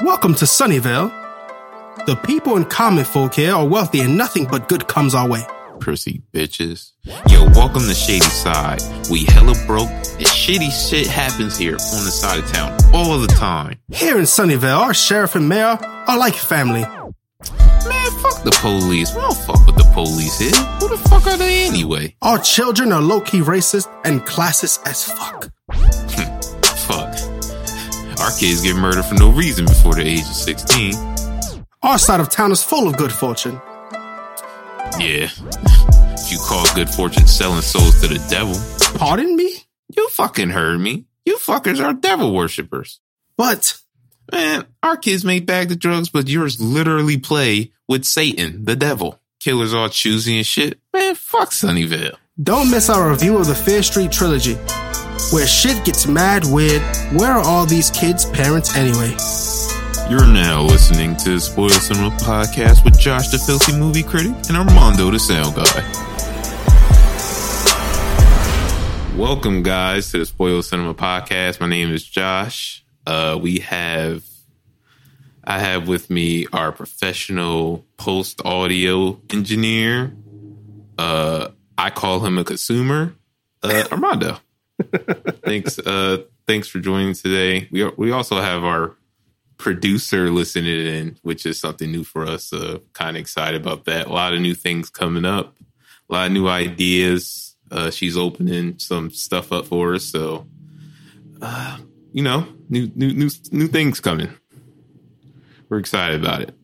Welcome to Sunnyvale. The people in common folk here are wealthy and nothing but good comes our way. Prissy bitches. Yo, welcome to Shady Side. We hella broke and shitty shit happens here on the side of town all the time. Here in Sunnyvale, our sheriff and mayor are like family. Man, fuck the police. We don't fuck with the police here. Who the fuck are they anyway? Our children are low key racist and classist as fuck. Our kids get murdered for no reason before the age of 16. Our side of town is full of good fortune. Yeah. If you call good fortune selling souls to the devil, Pardon me? you fucking heard me. You fuckers are devil worshippers. But Man, our kids may bag the drugs, but yours literally play with Satan, the devil. Killers all choosy and shit. Man, fuck Sunnyvale. don't miss our review of the Fear Street trilogy, where shit gets mad weird. Where are all these kids' parents anyway? You're now listening to the Spoiled Cinema podcast with Josh, the filthy movie critic, and Armando, the sound guy. Welcome, guys, to the Spoiled Cinema podcast. My name is Josh. Uh, we have, I have with me our professional post audio engineer. Uh, I call him a consumer, uh, Armando. thanks, uh, thanks for joining today. We we also have our producer listening in, which is something new for us. Uh, kind of excited about that. A lot of new things coming up, a lot of new ideas. Uh, she's opening some stuff up for us, so uh, you know, new new new new things coming. We're excited about it,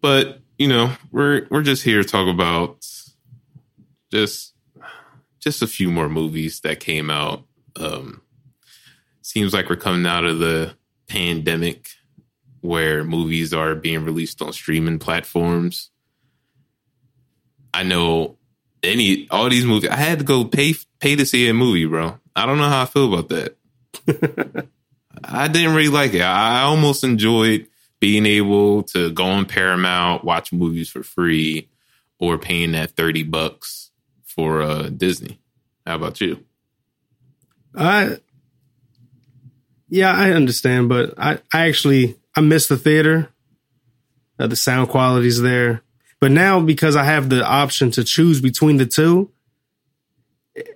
but you know, we're we're just here to talk about just just a few more movies that came out. Um, seems like we're coming out of the pandemic where movies are being released on streaming platforms. I know any all these movies. I had to go pay pay to see a movie, bro. I don't know how I feel about that. I didn't really like it. I almost enjoyed being able to go on Paramount, watch movies for free, or paying that thirty bucks for uh, Disney. How about you? I yeah, I understand, but I, I actually I miss the theater. Uh, the sound quality's there, but now because I have the option to choose between the two,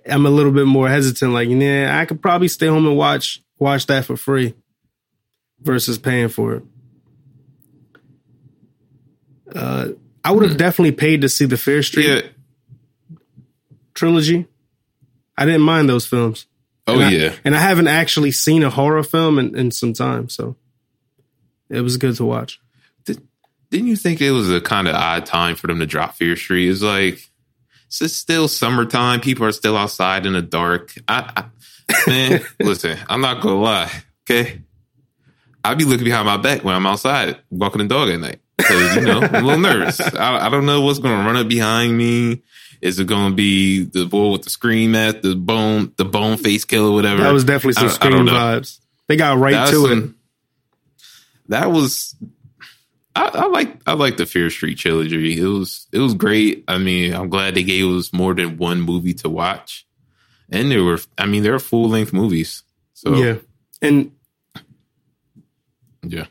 I'm a little bit more hesitant. Like, yeah, I could probably stay home and watch watch that for free versus paying for it. Uh, I would have definitely paid to see the Fear Street Yeah. Trilogy. I didn't mind those films. Oh And I- yeah. and I haven't actually seen a horror film in, in some time, so it was good to watch. Didn't you think it was a kind of odd time for them to drop Fear Street? It's like it's still summertime. People are still outside in the dark. I, I man, listen, I'm not gonna lie. Okay, I'd be looking behind my back when I'm outside walking the dog at night because you know I'm a little nervous. I, I don't know what's gonna run up behind me. Is it gonna be the boy with the scream at the bone, the bone face killer, whatever? That was definitely some I don't- I scream vibes. They got right That's to it. That was I, I like I like the Fear Street trilogy. It was it was great. I mean, I'm glad they gave us more than one movie to watch. And they were I mean, they're full length movies. So Yeah, and yeah.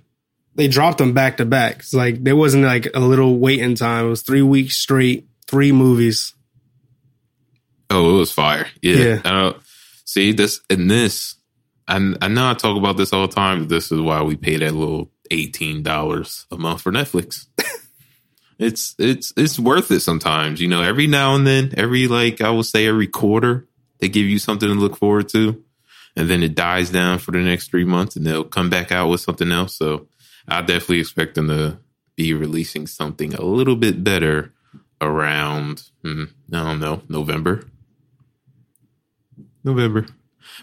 they dropped them back to back. It's like there wasn't like a little waiting time. It was three weeks straight, three movies. Oh, it was fire. Yeah. Yeah. Don't, see this and this. I, I know I talk about this all the time, but this is why we pay that little eighteen dollars a month for Netflix. it's it's it's worth it sometimes. You know, every now and then, every like I will say every quarter, they give you something to look forward to. And then it dies down for the next three months and they'll come back out with something else. So I definitely expect them to be releasing something a little bit better around hmm, I don't know, November. November.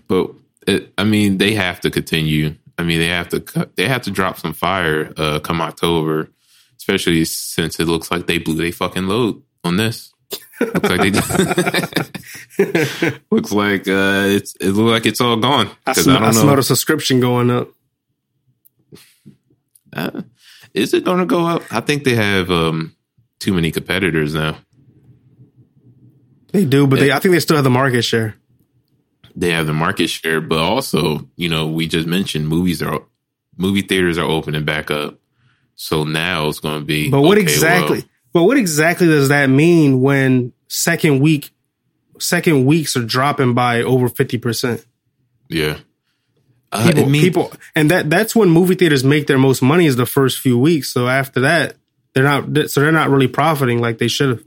But it, I mean, they have to continue. I mean, they have to they have to drop some fire uh come October, especially since it looks like they blew they fucking load on this. looks like they looks like uh it's it looks like it's all gone. I, 'Cause sm- I, don't smell the subscription going up. Uh, is it going to go up? I think they have um too many competitors now. They do, but they I think they still have the market share. They have the market share, but also, you know, we just mentioned movies are movie theaters are opening back up. So now it's going to be. But what okay, exactly? well, but what exactly does that mean when second week, second weeks are dropping by over fifty percent? yeah. Uh, People, mean- people, and that that's when movie theaters make their most money is the first few weeks. So after that, they're not. So they're not really profiting like they should have.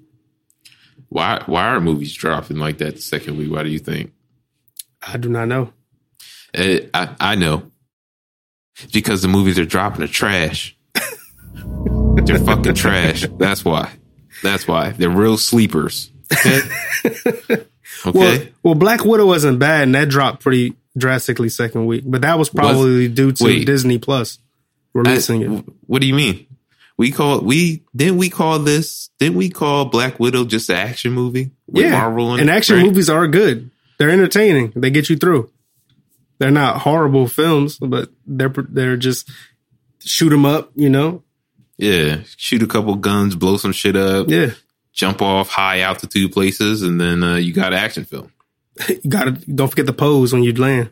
why why are movies dropping like that the second week? Why do you think? I do not know. Uh, I I know because the movies are dropping the trash. They're fucking trash. That's why. That's why they're real sleepers. Okay. Well, Okay? well, Black Widow wasn't bad, and that dropped pretty drastically second week. But that was probably due to wait. Disney Plus releasing Uh, it. What do you mean? We call we didn't we call this didn't we call Black Widow just an action movie? With Yeah, Marvel and it, action right? movies are good. They're entertaining. They get you through. They're not horrible films, but they're they're just shoot 'em up. You know, Yeah, shoot a couple guns, blow some shit up, yeah. jump off high altitude places, and then uh, you got an action film. You gotta don't forget the pose when you land.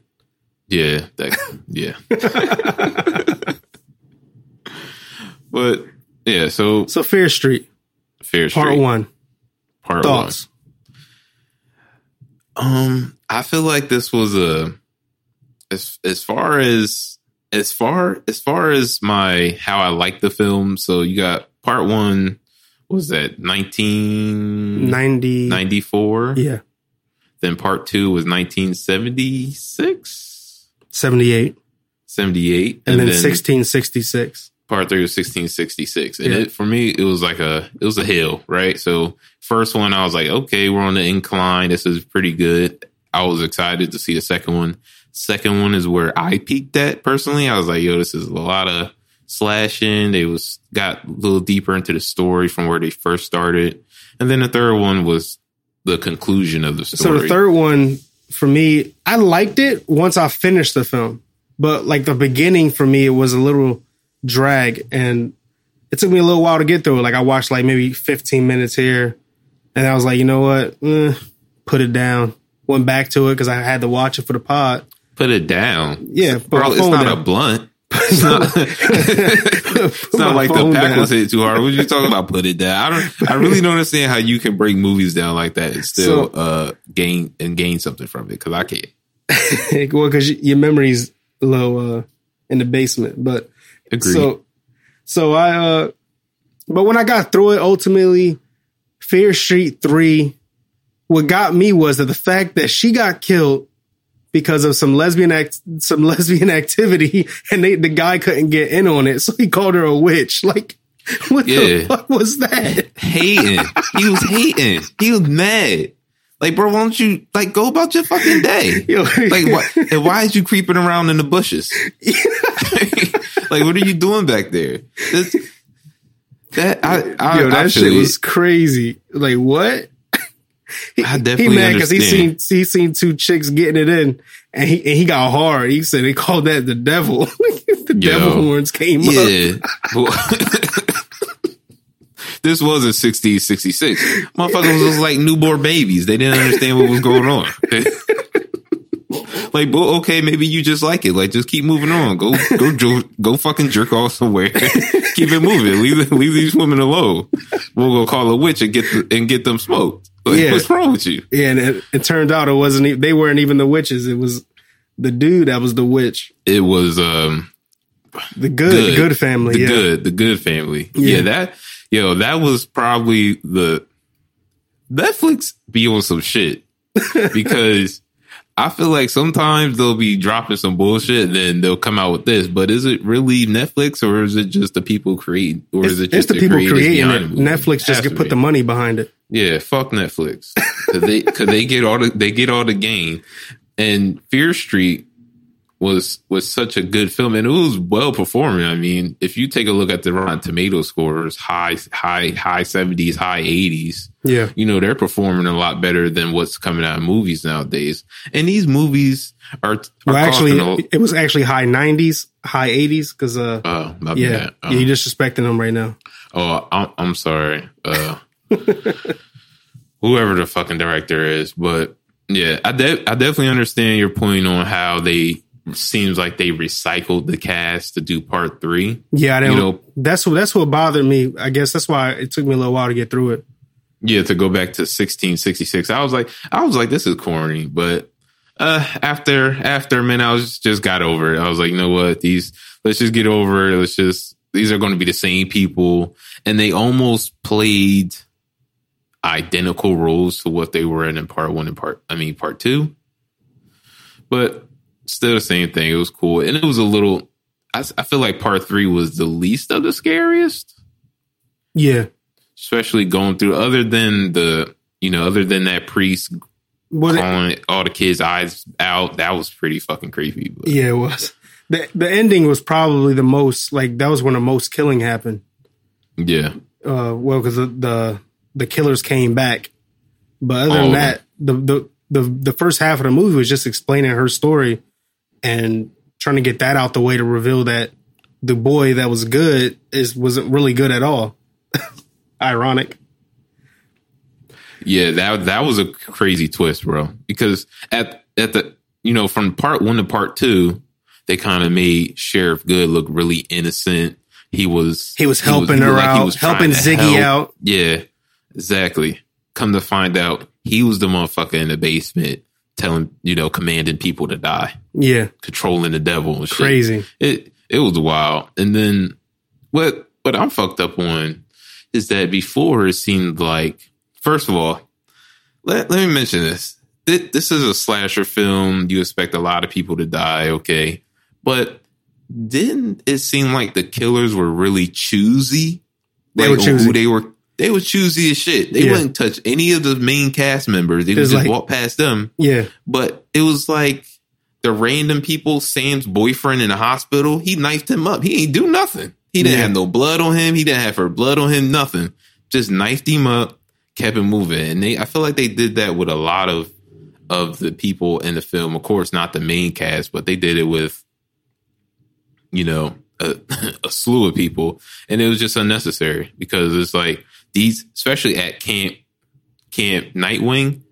Yeah, that, yeah. but yeah, so So Fear Street, Fair Street, part one. part Thoughts? one. Um, I feel like this was a as as far as as far as far as my how I like the film. So you got part one. Was that nineteen Ninety. ninety four? Yeah, Then part two was nineteen seventy six. 78. 78 and, then, 1666. part three was 1666 and Yeah. it for me it was like a it was a hill right so first one i was like okay we're on the incline. This is pretty good. I was excited to see the second one. Second one is where i peaked at personally. I was like yo this is a lot of slashing. They was got a little deeper into the story from where they first started. And then the third one was the conclusion of the story. So the third one for me, I liked it once I finished the film, but like the beginning for me, it was a little drag, and it took me a little while to get through it. Like I watched like maybe 15 minutes here, and I was like, you know what, Eh, put it down. Went back to it because I had to watch it for the pod. put it down Yeah, Bro, it's not down. a blunt it's not, it's not like the pack was hit too hard. What are you talking about? Put it down. I don't. I really don't understand how you can break movies down like that and still So- uh, gain and gain something from it. Because I can't. well, because your memory's low uh, in the basement, but Agree. So, so I, uh, but when I got through it, ultimately, Fear Street 3, what got me was that the fact that she got killed because of some lesbian act, some lesbian activity and they, the guy couldn't get in on it. So he called her a witch. Like, what Yeah. the fuck was that? hating. he was hating. He was mad. Like, bro, why don't you like go about your fucking day? Yo, Like, what? And why is you creeping around in the bushes? like, what are you doing back there? This, that I, I, Yo, that feel shit was crazy. Like what? he, I definitely he mad because he seen he seen two chicks getting it in, and he and he got hard. He said they called that the devil. the Yo. devil horns came up. Yeah. Well, this was in 1666. Motherfuckers was like newborn babies. They didn't understand what was going on. like, well, okay, maybe you just like it. Like, just keep moving on. Go, go, jo- go fucking jerk off somewhere. keep it moving. Leave, leave these women alone. We'll go call a witch and get the, and get them smoked. Like, Yeah. what's wrong with you? Yeah, and it, it turned out it wasn't. e- They weren't even the witches. It was the dude that was the witch. It was, um, The good, the good family. the yeah. good, the good family. Yeah. Yeah. that yo, that was probably the Netflix be on some shit because I feel like sometimes they'll be dropping some bullshit and then they'll come out with this. But is it really Netflix or is it just the people creating, or It's, is it just the people creating it. Netflix just put the money behind it. Yeah, fuck Netflix. 'Cause they cause they get all the they get all the gain. And Fear Street was was such a good film and it was well performing. I mean, if you take a look at the Rotten Tomato scores, high high high seventies, high eighties, Yeah. you know, they're performing a lot better than what's coming out of movies nowadays. And these movies are, are Well, actually, it was actually high nineties, high eighties, because uh, oh, yeah, yeah, you're disrespecting them right now. Oh, I'm, I'm sorry. Uh, whoever the fucking director is, but yeah, I de- I definitely understand your point on how they seems like they recycled the cast to do part three. Yeah, I didn't. You know- that's what that's what bothered me. I guess that's why it took me a little while to get through it. Yeah, to go back to 1666. I was like, I was like, this is corny, but uh after after a minute, I was just, just got over it. I was like, you know what? These let's just get over it. Let's just these are going to be the same people, and they almost played identical roles to what they were in in part one and part I mean part two, but still the same thing. It was cool, and it was a little. I, I feel like part three was the least of the scariest Yeah. especially going through other than the you know other than that priest What? It, calling all the kids eyes out that was pretty fucking creepy but yeah, it was. The the ending was probably the most like that was when the most killing happened. yeah Uh, well, because the, the the killers came back, but other All than that, the, the the the first half of the movie was just explaining her story and trying to get that out the way to reveal that the boy that was good is wasn't really good at all. Ironic. yeah that that was a crazy twist bro because at at the you know from part one to part two they kind of made sheriff good look really innocent he was He was helping her looked out, helping Ziggy help. out. yeah exactly come to find out he was the motherfucker in the basement telling you know commanding people to die Yeah, controlling the devil and shit. crazy. It it was wild. And then what what I'm fucked up on is that before it seemed like first of all, let let me mention this. Thi- This is a slasher film. You expect a lot of people to die, okay? But didn't it seem like the killers were really choosy? They like were choosy. Who they were they were choosy as shit. They Yeah. wouldn't touch any of the main cast members. They would just like- walk past them Yeah, but it was like the random people, Sam's boyfriend in the hospital, he knifed him up. He ain't do nothing. He didn't Yeah. have no blood on him. He didn't have her blood on him, nothing. Just knifed him up, kept him moving. And they I feel like they did that with a lot of of the people in the film. Of course, not the main cast, but they did it with, you know, a, a slew of people. And it was just unnecessary because it's like these, especially at camp Camp Nightwing,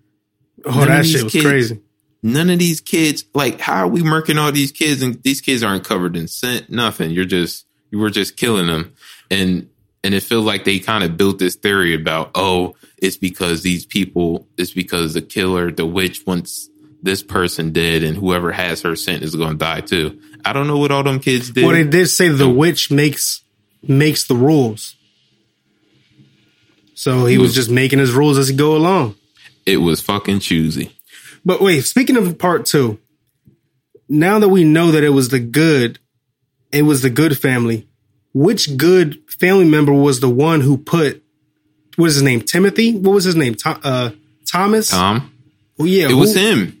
oh, that shit was kids- crazy. none of these kids like how are we murking all these kids and these kids aren't covered in scent? Nothing. You're just you were just killing them. And and it feels like they kind of built this theory about oh it's because these people it's because the killer the witch wants this person dead and whoever has her scent is going to die too. I don't know what all them kids did. Well, they did say the witch makes makes the rules. So he was just making his rules as he go along. it was fucking choosy But wait, speaking of part two, now that we know that it was the good, it was the good family. Which good family member was the one who put what is his name? Timothy? What was his name? Tho- uh, Thomas? tom Oh yeah, it was him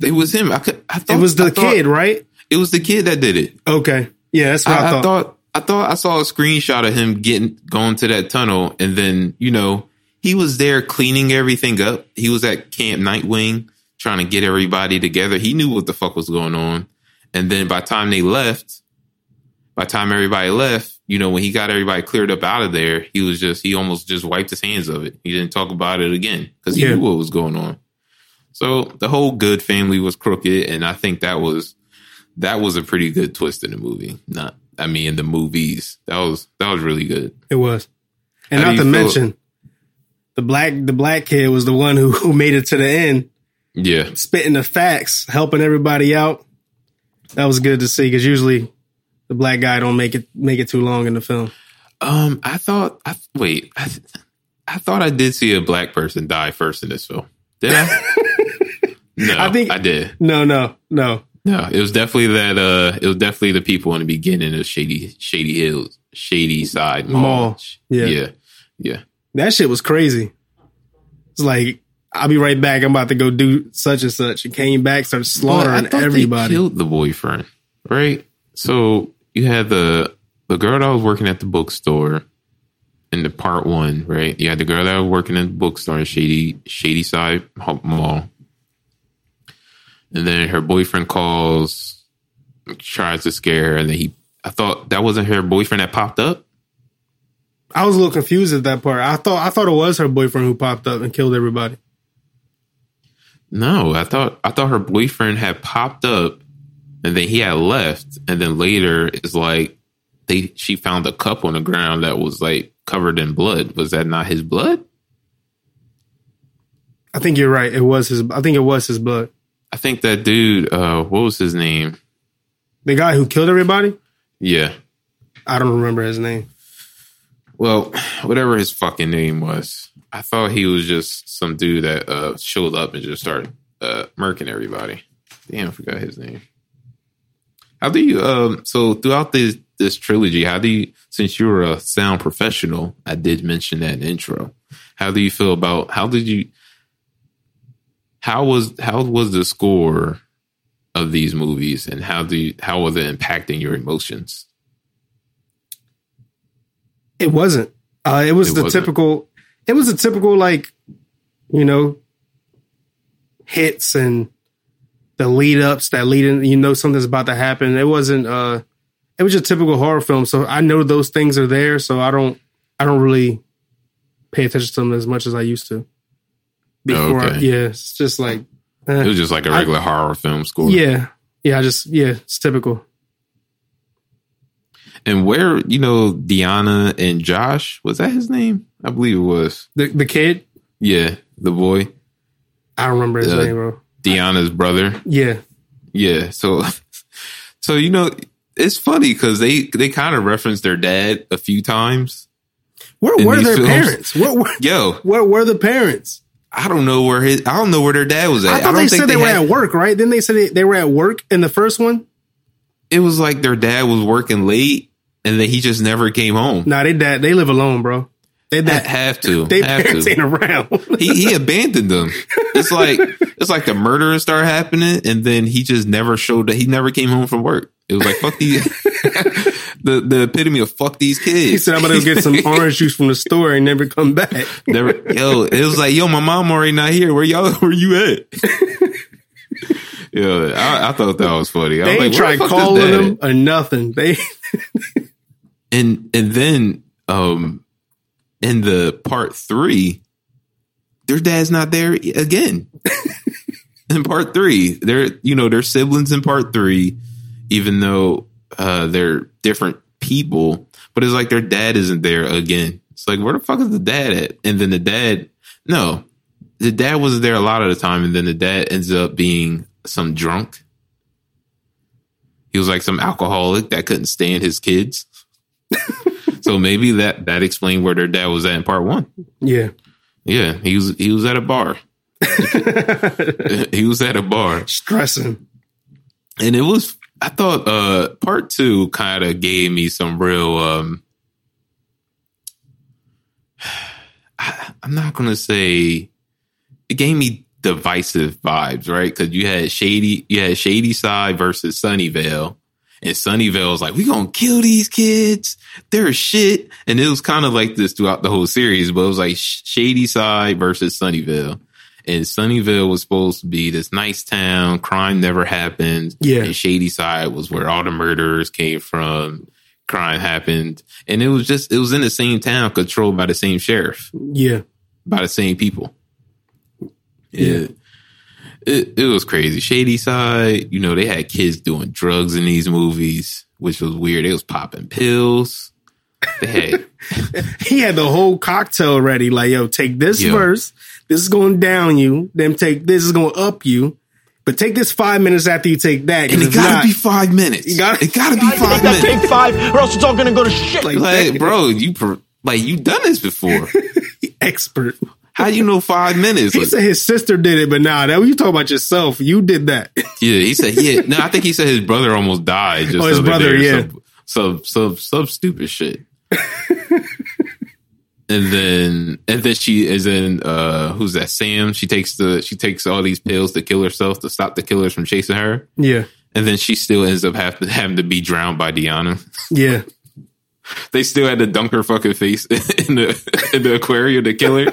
it was him i could i thought It was the I thought- kid, right? it was the kid that did it Okay, yeah, that's what I, I, I thought. I thought I saw a screenshot of him getting going to that tunnel, and then you know he was there cleaning everything up. He was at Camp Nightwing trying to get everybody together. He knew what the fuck was going on, and then by the time they left, by the time everybody left, you know when he got everybody cleared up out of there, he was just he almost just wiped his hands of it. He didn't talk about it again because he Yeah. knew what was going on. So the whole good family was crooked, and I think that was that was a pretty good twist in the movie. Not, I mean, in the movies, that was that was really good. It was, and How not to mention the black the black kid was the one who who made it to the end, Yeah, spitting the facts, helping everybody out. That was good to see because usually the black guy don't make it make it too long in the film. um, I thought, I wait, I, I thought I did see a black person die first in this film. Did I? no, I think I did. No, no, no. No, it was definitely that. Uh, it was definitely the people in the beginning of Shady Shady Hills, Shady Side Mall. Mall, yeah. yeah, yeah. That shit was crazy. It's like I'll be right back. I'm about to go do such and such, and came back, started slaughtering I everybody. They killed the boyfriend, right? So you had the the girl that was working at the bookstore in the part one, right? You had the girl that was working in the bookstore in Shady Shady Side Mall, and then her boyfriend calls, tries to scare her, and then he. I thought that wasn't her boyfriend that popped up. I was a little confused at that part. I thought I thought it was her boyfriend who popped up and killed everybody. No, I thought I thought her boyfriend had popped up and then he had left, and then later it's like they she found a cup on the ground that was like covered in blood. Was that not his blood? I think you're right. It was his. I think it was his blood. I think that dude. Uh, what was his name? The guy who killed everybody. Yeah. I don't remember his name. Well, whatever his fucking name was, I thought he was just some dude that uh, showed up and just started uh, murking everybody. Damn, I forgot his name. How do you? Um, so throughout this this trilogy, how do you? Since you're a sound professional, I did mention that in intro. How do you feel about? How did you? How was how was the score of these movies, and how do you, how was it impacting your emotions? It wasn't. Uh, it was It the wasn't. typical. It was a typical like, you know, hits and the lead ups that lead in. You know something's about to happen. It wasn't. uh It was just typical horror film. So I know those things are there. So I don't. I don't really pay attention to them as much as I used to. Before, I, Okay. yeah, it's just like, eh. It was just like a regular horror film score. yeah, yeah. I just yeah, it's typical. And where, you know, Deanna and Josh, was that his name? I believe it was. The the kid, Yeah, the boy. I don't remember his Uh, name, bro. Deanna's brother. Yeah, Yeah. So so you know, it's funny because they they kind of reference their dad a few times. where were their films? parents? Where, where Yo, where were the parents? I don't know where his I don't know where their dad was at. I thought don't they said they, were had- at work, right? Then they said they, they were at work in the first one. it was like their dad was working late and then he just never came home. Nah, they dad they live alone, bro. They dad, have to. they have parents to. ain't around. he he abandoned them. It's like it's like the murder started happening, and then he just never showed. That he never came home from work. It was like fuck these. The the epitome of fuck these kids. he said I'm gonna go get some orange juice from the store and never come back. Never, yo, it was like, yo, my mom already not here. Where y'all? Where you at? yo, I, I thought that was funny. I They was like, tried calling them or nothing. They? And and then um, in the part three, their dad's not there again. in part three, they're you know they're siblings in part three, even though uh, they're different people. But it's like their dad isn't there again. It's like where the fuck is the dad at? And then the dad, no, the dad wasn't there a lot of the time. And then the dad ends up being some drunk. He was like some alcoholic that couldn't stand his kids. so maybe that that explained where their dad was at in part one. yeah. Yeah, he was he was at a bar. he was at a bar. Stressing. and it was i thought uh part two kind of gave me some real um I, i'm not gonna say it gave me divisive vibes right? Because you had shady you had shady side versus sunnyvale and sunnyvale was like we gonna kill these kids. They're shit. And it was kind of like this throughout the whole series but it was like shady side versus sunnyvale and Sunnyvale was supposed to be this nice town. Crime never happened. Yeah. And Shady Side was where all the murderers came from. Crime happened. And it was just, it was in the same town controlled by the same sheriff, Yeah. by the same people. Yeah. It, it, it was crazy. Shady Side, you know, they had kids doing drugs in these movies, which was weird. They was popping pills. They had, He had the whole cocktail ready. Like, yo, take this Yeah. first. This is going down you. Then take this is going up you. But take this five minutes after you take that. and it gotta not- be five minutes. You gotta- it gotta be I five think that minutes. take five, or else it's all gonna go to shit. like, Like, bro, you per- like you done this before. expert. How you know five minutes? He said his sister did it, but nah, that you talking about yourself. You did that. yeah, he said yeah. No, I think he said his brother almost died. Just Oh, his brother, yeah. Some, some some some stupid shit. and then and then she is in uh who's that? Sam. She takes the she takes all these pills to kill herself to stop the killers from chasing her. Yeah. And then she still ends up have to, having to be drowned by Deanna. Yeah. they still had to dunk her fucking face in the in the aquarium to kill her.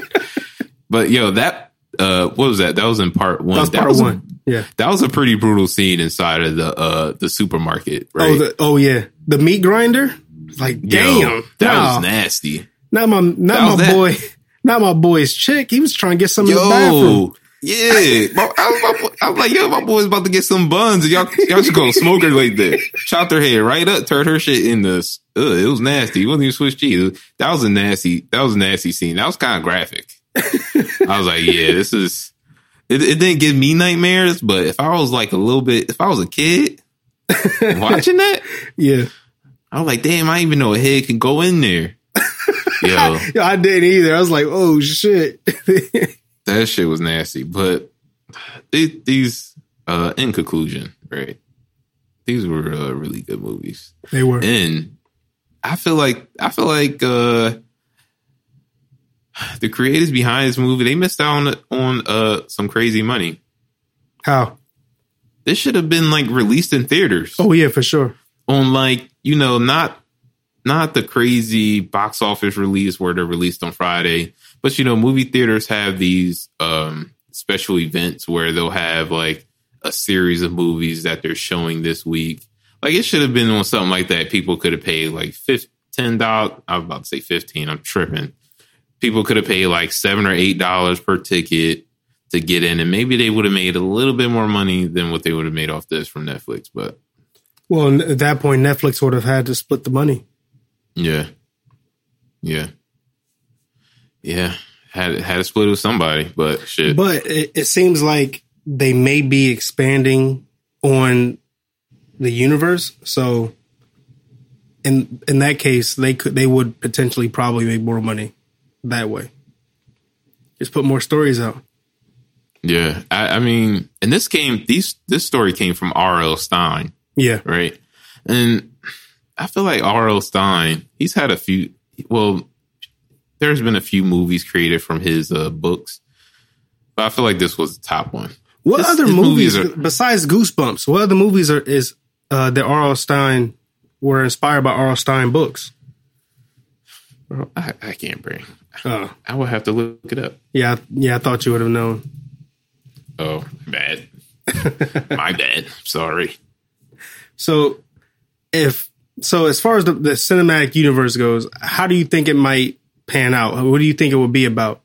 But yo, that uh, what was that? That was in part one. That was part was a- one. Yeah. that was a pretty brutal scene inside of the uh the supermarket. Right? Oh, the, oh yeah. The meat grinder. Like, Yo, damn. that Nah. was nasty. Not my, not my that- boy, not my boy's chick. He was trying to get some in the bathroom. Yeah, my, I, was, I was like, yo, my boy's about to get some buns, and y'all, y'all just go smoke her like that. Chopped her head right up, turned her shit in this. Ugh, it was nasty. It wasn't even Swiss cheese. That was a nasty. That was a nasty scene. That was kind of graphic. I was like, yeah, this is. It, it didn't give me nightmares, but if I was like a little bit, if I was a kid watching that, Yeah. I was like, damn, I didn't even know a head can go in there. Yo, Yeah, I didn't either. I was like, oh shit. that shit was nasty. But these, these uh, in conclusion, right? These were uh, really good movies, they were. and I feel like I feel like uh, the creators behind this movie they missed out on on uh, some crazy money. How? This should have been like released in theaters Oh yeah, for sure. on like you know not not the crazy box office release where they're released on Friday, but you know movie theaters have these um special events where they'll have like a series of movies that they're showing this week. Like it should have been on something like that. People could have paid like fif- ten dollars. I was about to say fifteen. I'm tripping. People could have paid like seven or eight dollars per ticket to get in, and maybe they would have made a little bit more money than what they would have made off this from Netflix. But Well, at that point, Netflix would have had to split the money. Yeah. Yeah. Yeah. Had had to split with somebody, but shit. But it, it seems like they may be expanding on the universe. So, in in that case, they could they would potentially probably make more money that way. Just put more stories out. yeah. I, I mean, and this came these this story came from R.L. Stine, Yeah, right? And I feel like R.L. Stine, he's had a few well, there's been a few movies created from his uh, books. But I feel like this was the top one. What His- other movies, movies are- besides Goosebumps? What other movies are is uh, that R.L. Stine were inspired by R.L. Stine books? Bro, I, I can't bring. Uh, I would have to look it up. yeah, yeah, I thought you would have known. Oh, bad. My bad. Sorry. So, if so, as far as the, the cinematic universe goes, how do you think it might pan out? What do you think it would be about?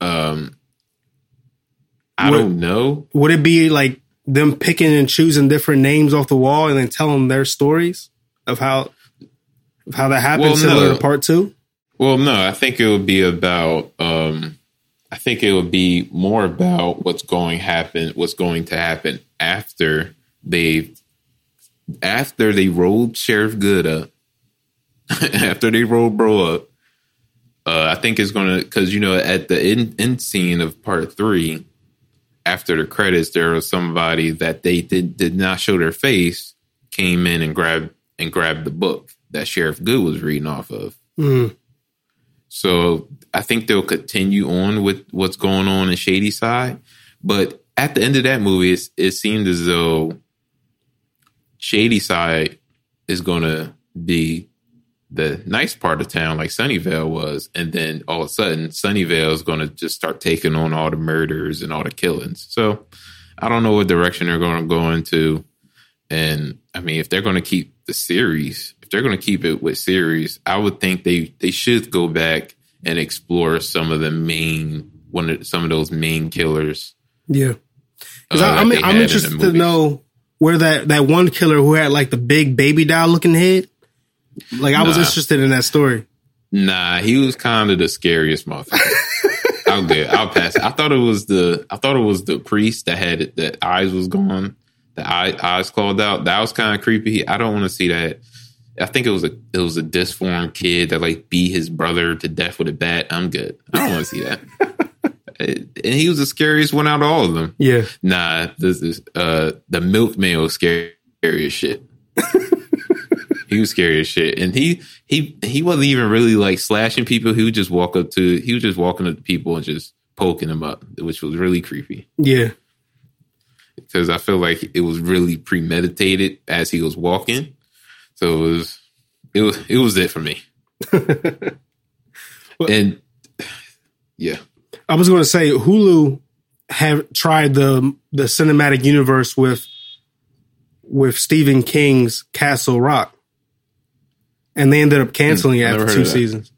Um, I What- don't know. Would it be like them picking and choosing different names off the wall and then telling their stories of how of how that happened, Well, similar no. to part two? Well, no, I think it would be about. Um, I think it would be more about what's going happen, what's going to happen after they, after they rolled Sheriff Goode up, after they rolled Bro up. Uh, I think it's gonna because you know at the end, end scene of part three, after the credits, there was somebody that they did did not show their face came in and grabbed and grabbed the book that Sheriff Goode was reading off of. Mm, So I think they'll continue on with what's going on in Shady Side. But at the end of that movie, it's, it seemed as though Shady Side is going to be the nice part of town, like Sunnyvale was. And then all of a sudden, Sunnyvale is going to just start taking on all the murders and all the killings. So I don't know what direction they're going to go into. And I mean, if they're going to keep the series, if they're going to keep it with series, I would think they they should go back and explore some of the main one of some of those main killers. yeah, uh, because that I'm I'm had in interested to know where that that one killer who had like the big baby doll looking head. Like I was interested in that story. Nah, he was kind of the scariest motherfucker. I'll good. I'll pass. I thought it was the I thought it was the priest that had it, that eyes was gone, the eye, eyes clawed out. That was kind of creepy. I don't want to see that. I think it was a it was a disformed kid that like beat his brother to death with a bat. I'm good. I don't want to see that. and he was the scariest one out of all of them. Yeah, Nah, this is uh the milkman was scary as shit. he was scary as shit. And he he he wasn't even really like slashing people. He would just walk up to he was just walking up to people and just poking them up, which was really creepy. yeah, Because I feel like it was really premeditated as he was walking. So it was it was it was it for me. and yeah. I was going to say Hulu have tried the the cinematic universe with with Stephen King's Castle Rock, and they ended up canceling it Hmm, after two seasons.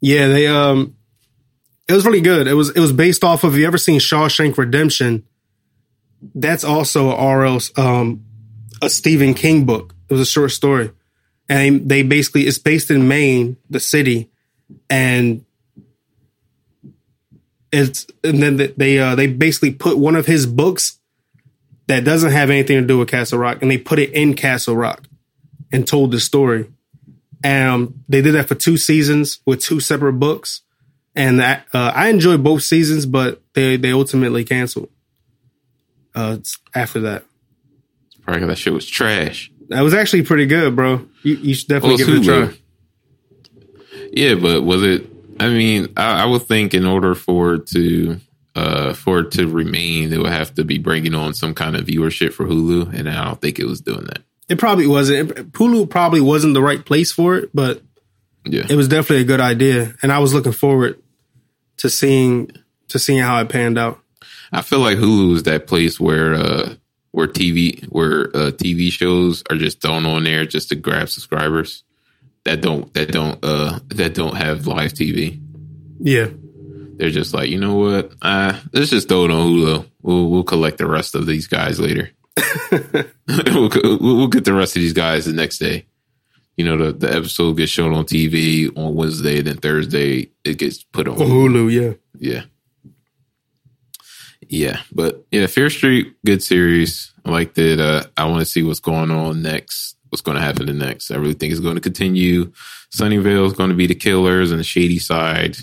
Yeah, they um It was really good. It was it was based off of. You ever seen Shawshank Redemption? That's also a R.L. Um, a Stephen King book. It was a short story, and they basically it's based in Maine, the city, and it's and then they uh, they basically put one of his books that doesn't have anything to do with Castle Rock, and they put it in Castle Rock and told the story. And um, they did that for two seasons with two separate books, and that, uh, I enjoyed both seasons, but they they ultimately canceled uh, after that. Probably because that shit was trash. That was actually pretty good, bro. You, you should definitely Well, give it a try. Yeah, but was it? I mean, I, I would think in order for it to uh for it to remain, they would have to be bringing on some kind of viewership for Hulu, and I don't think it was doing that. It probably wasn't. Hulu probably wasn't the right place for it, but Yeah, it was definitely a good idea, and I was looking forward to seeing to seeing how it panned out. I feel like Hulu is that place where uh where TV where uh TV shows are just thrown on there just to grab subscribers that don't that don't uh that don't have live TV. Yeah, They're just like, you know what? Uh, let's just throw it on Hulu. We'll we'll collect the rest of these guys later. we'll, we'll get the rest of these guys the next day. You know, the, the episode gets shown on TV on Wednesday, then Thursday it gets put on on Hulu. Yeah, Yeah. Yeah. But yeah, Fear Street, good series. I liked it. Uh, I want to see what's going on next, what's going to happen in next. I really think it's going to continue. Sunnyvale is going to be the killers and the shady side.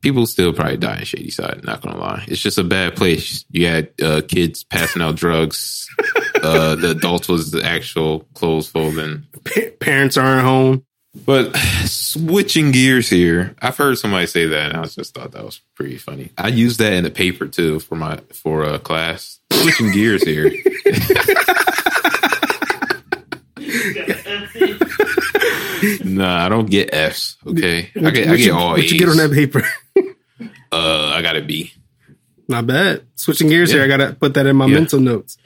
People still probably die in shady side, not gonna lie. It's just a bad place. You had uh, kids passing out drugs. uh, the adults was the actual clothes folding. Pa- parents aren't home. But switching gears here, I've heard somebody say that, and I just thought that was pretty funny. I used that in the paper too for my for a class. Switching gears here. nah, I don't get Fs. Okay, I get I What get you, all what A's. you get on that paper? Uh, I got a B. Not bad. Switching gears Yeah. here, I gotta put that in my Yeah. mental notes.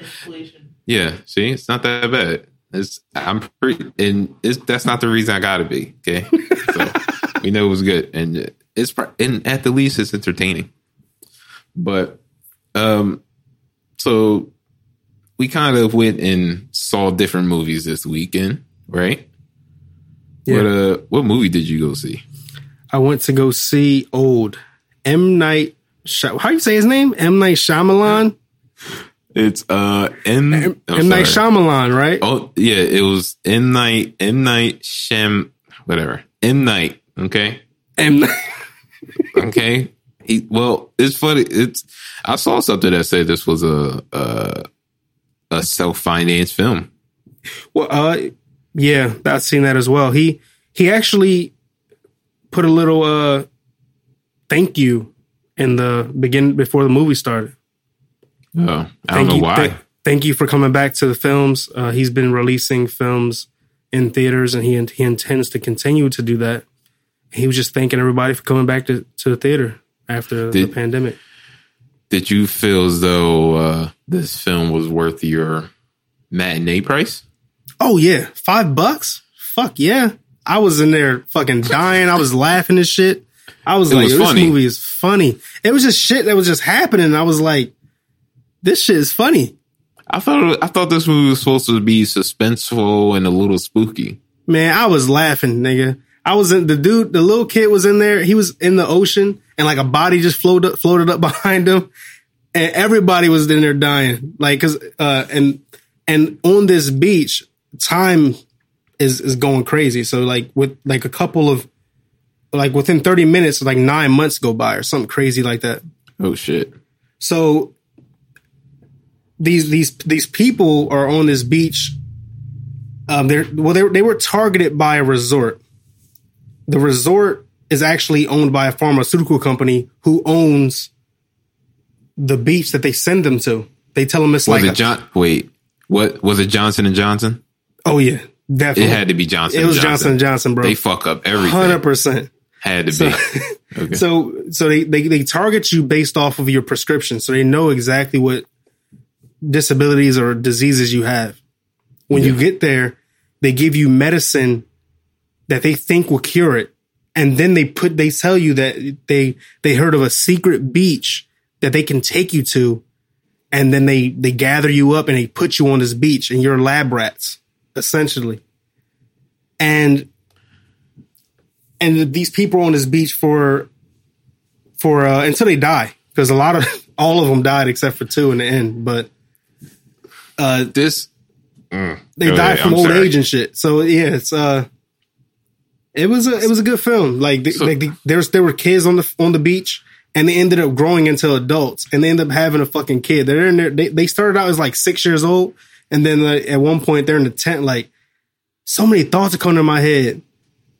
Yeah, see, it's not that bad. It's I'm pretty, and it's that's not the reason I got to be. Okay, so we know it was good, and it's and at the least it's entertaining. But um, so we kind of went and saw different movies this weekend, right? Yeah. What uh, what movie did you go see? I went to go see old M Night. How you say his name? M Night Shyamalan. It's uh M M, M Night. Shyamalan, right? Oh yeah, it was M Night M Night Shem whatever M Night. Okay, M Night. okay. He, well, it's funny. It's I saw something that said this was a a, a self financed film. Well, uh, yeah, I've seen that as well. He he actually put a little uh thank you in the begin before the movie started. Oh, I don't Thank know you, why. th- thank you for coming back to the films. Uh, he's been releasing films in theaters, and he he intends to continue to do that. He was just thanking everybody for coming back to, to the theater after Did- the pandemic. Did you feel as though uh, this film was worth your matinee price? Oh yeah, five bucks. Fuck yeah! I was in there fucking dying. I was laughing and shit. I was It like, was this movie is funny. It was just shit that was just happening. I was like, this shit is funny. I thought I thought this movie was supposed to be suspenseful and a little spooky. Man, I was laughing, nigga. I was in the dude, the little kid was in there. He was in the ocean and like a body just floated up, floated up behind him. And everybody was in there dying. Like, cause, uh, and, and on this beach, time is, is going crazy. So like with like a couple of, like within 30 minutes, like nine months go by or something crazy like that. Oh shit! So these these these people are on this beach. Um, they're well, they they were targeted by a resort. The resort is actually owned by a pharmaceutical company who owns the beach that they send them to. They tell them it's Was like, it a- John? Wait, what was it? Johnson and Johnson? Oh yeah, definitely. It had to be Johnson. It was Johnson and Johnson, bro. They fuck up everything. Hundred percent. Had to So, be. Okay. so, so they, they they target you based off of your prescription, so they know exactly what disabilities or diseases you have. When you get there, they give you medicine that they think will cure it, and then they put they tell you that they they heard of a secret beach that they can take you to, and then they they gather you up and they put you on this beach and you're lab rats essentially, and and these people on this beach for for uh, until they die because a lot of all of them died except for two in the end, but uh, This they died ahead, from I'm old sorry. age and shit. So yeah, it's uh, it was a it was a good film. Like, they, So- like they, there was there were kids on the on the beach, and they ended up growing into adults, and they ended up having a fucking kid. They're in there. They, they started out as like six years old, and then like, at one point they're in the tent. Like, so many thoughts are coming to my head.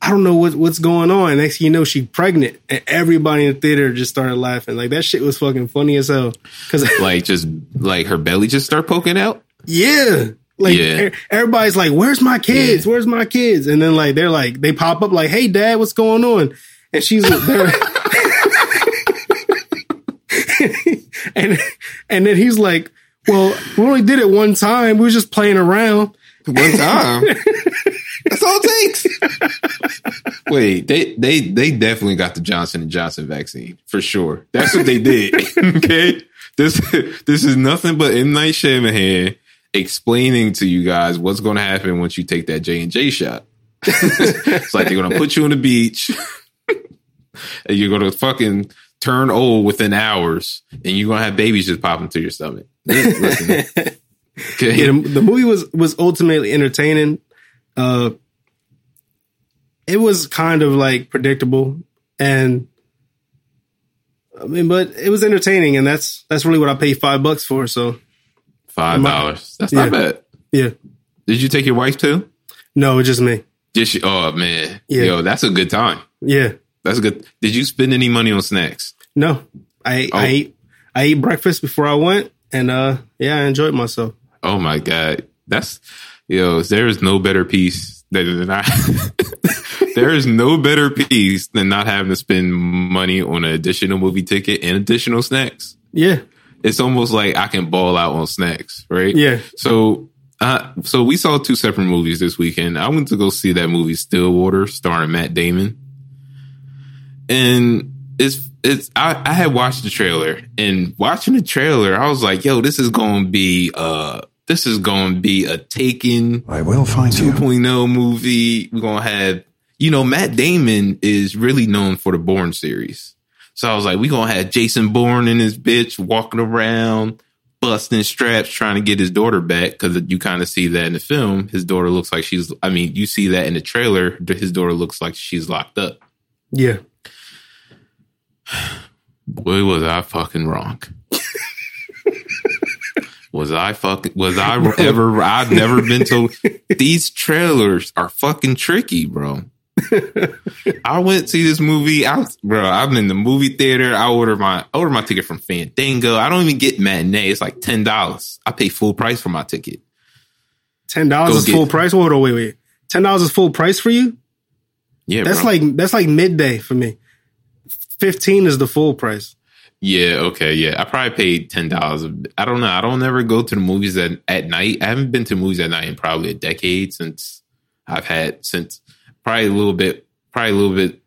I don't know what what's going on. Next thing you know, she's pregnant, and everybody in the theater just started laughing. Like that shit was fucking funny as hell. Because like just like her belly just start poking out. Yeah. Like Yeah. everybody's like, "Where's my kids? Yeah. Where's my kids?" And then like they're like, they pop up like, "Hey, Dad, what's going on?" And she's there, and and then he's like, "Well, we only did it one time. We were just playing around." One time. That's all it takes. Wait, they they they definitely got the Johnson and Johnson vaccine for sure. That's what they did. okay, this this is nothing but M Night Shyamalan explaining to you guys what's going to happen once you take that J and J shot. it's like they're going to put you on the beach, and you're going to fucking turn old within hours, and you're going to have babies just popping through your stomach. Listen, okay. Yeah, the, the movie was was ultimately entertaining. Uh, it was kind of like predictable, and I mean, but it was entertaining, and that's that's really what I paid five bucks for. So Five dollars. That's Yeah. not bad. yeah, Did you take your wife too? no, it's just me. Just oh man, Yeah. yo, that's a good time. Yeah, That's a good. Did you spend any money on snacks? no, I Oh. I ate I ate breakfast before I went, and uh, yeah, I enjoyed myself. Oh my god, that's yo. There is no better piece than I. there is no better piece than not having to spend money on an additional movie ticket and additional snacks. Yeah, It's almost like I can ball out on snacks, right? yeah, So, uh, so we saw two separate movies this weekend. I went to go see that movie Stillwater, starring Matt Damon, and it's it's. I, I had watched the trailer, and watching the trailer, I was like, "Yo, this is going to be uh, this is going to be a Taken I will find 2.0 you. 2.0 movie. We're gonna have, you know, Matt Damon is really known for the Bourne series. So I was like, we gonna have Jason Bourne and his bitch walking around, busting straps, trying to get his daughter back. Cause you kind of see that in the film. His daughter looks like she's, I mean, you see that in the trailer. His daughter looks like she's locked up. yeah. Boy, was I fucking wrong. was I fucking, was I ever, I've never been told these trailers are fucking tricky, bro. I went to see this movie. I bro, I'm in the movie theater. I order my, I order my ticket from Fandango. I don't even get matinee. It's like $10. I pay full price for my ticket. Ten dollars is full price. Hold on, wait, wait. Ten dollars is full price for you? Yeah, That's bro. like that's like midday for me. Fifteen is the full price. Yeah, okay, yeah. I probably paid ten dollars. I don't know. I don't ever go to the movies at, at night. I haven't been to movies at night in probably a decade since I've had since probably a little bit probably a little bit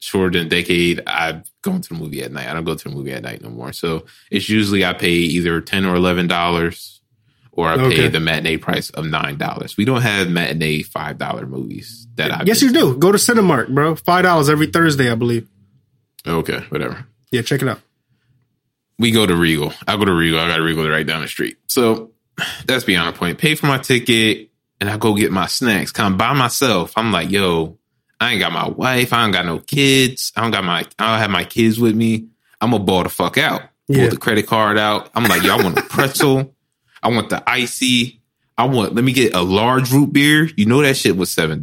shorter than a decade. I've gone to the movie at night. I don't go to the movie at night no more. So it's usually I pay either ten or eleven dollars or I Okay. pay the matinee price of nine dollars. We don't have matinee five dollar movies that I Yes, you do. Go to Cinemark, bro. Five dollars every Thursday, I believe. Okay, whatever. Yeah, check it out. we go to Regal. I go to Regal. I got Regal right down the street. So that's beyond the point. Pay for my ticket and I go get my snacks. Come by myself. I'm like, yo, I ain't got my wife. I ain't got no kids. I don't got my, I don't have my kids with me. I'm gonna ball the fuck out. Pull Yeah. the credit card out. I'm like, yo, I want a pretzel. I want the icy. I want, let me get a large root beer. You know that shit was $7.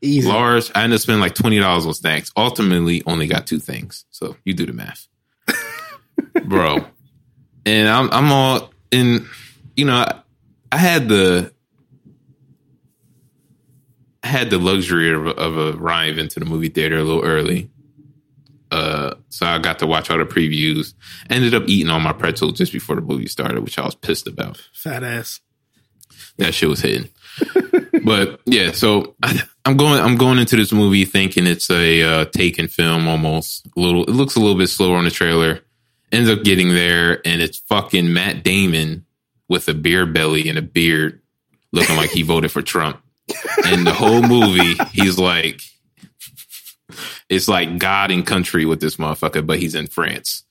Easy. Large. I ended up spending like twenty dollars on snacks. Ultimately, only got two things. So you do the math, bro. And I'm I'm all in. You know, I, I had the I had the luxury of, of arriving into the movie theater a little early. Uh, so I got to watch all the previews. Ended up eating all my pretzels just before the movie started, which I was pissed about Fat ass. that shit was hitting. But yeah, so I, I'm going. I'm going into this movie thinking it's a uh, Taken film almost. A little. It looks a little bit slower on the trailer. Ends up getting there, and it's fucking Matt Damon with a beer belly and a beard, looking like he voted for Trump. And the whole movie, he's like, it's like God and country with this motherfucker, but he's in France.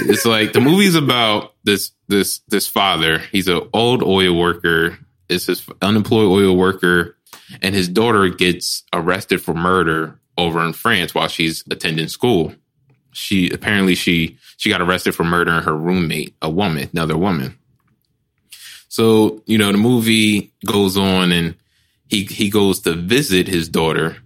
It's like the movie's about this this this father. He's an old oil worker. It's his unemployed oil worker, and his daughter gets arrested for murder over in France while she's attending school. She apparently she she got arrested for murdering her roommate, a woman, another woman. So you know the movie goes on, and he he goes to visit his daughter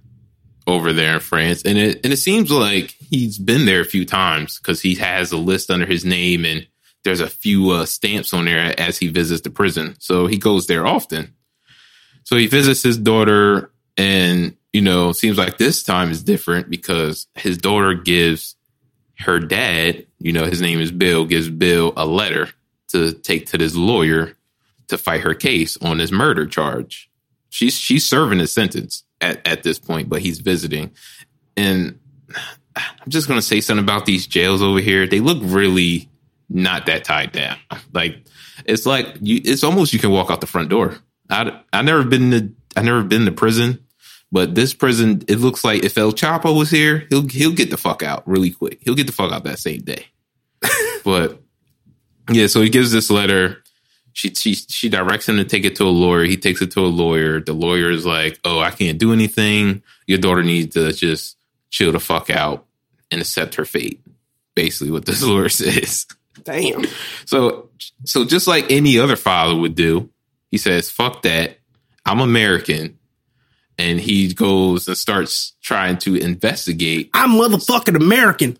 over there in France, and it and it seems like he's been there a few times because he has a list under his name, and there's a few uh, stamps on there as he visits the prison. So he goes there often. So he visits his daughter, and you know, seems like this time is different because his daughter gives her dad, you know, his name is Bill, gives Bill a letter to take to this lawyer to fight her case on this murder charge. She's she's serving a sentence at, at this point, but he's visiting. And I'm just gonna say something about these jails over here. They look really not that tied down. Like it's like you it's almost you can walk out the front door. I I never been to I never been to prison, but this prison it looks like if El Chapo was here, he'll he'll get the fuck out really quick. He'll get the fuck out that same day. but yeah, so he gives this letter she she she directs him to take it to a lawyer. He takes it to a lawyer. The lawyer is like, "Oh, I can't do anything. Your daughter needs to just chill the fuck out and accept her fate." Basically, what this lawyer says. Damn. So so just like any other father would do, he says, "Fuck that. I'm American." And he goes and starts trying to investigate. I'm motherfucking American.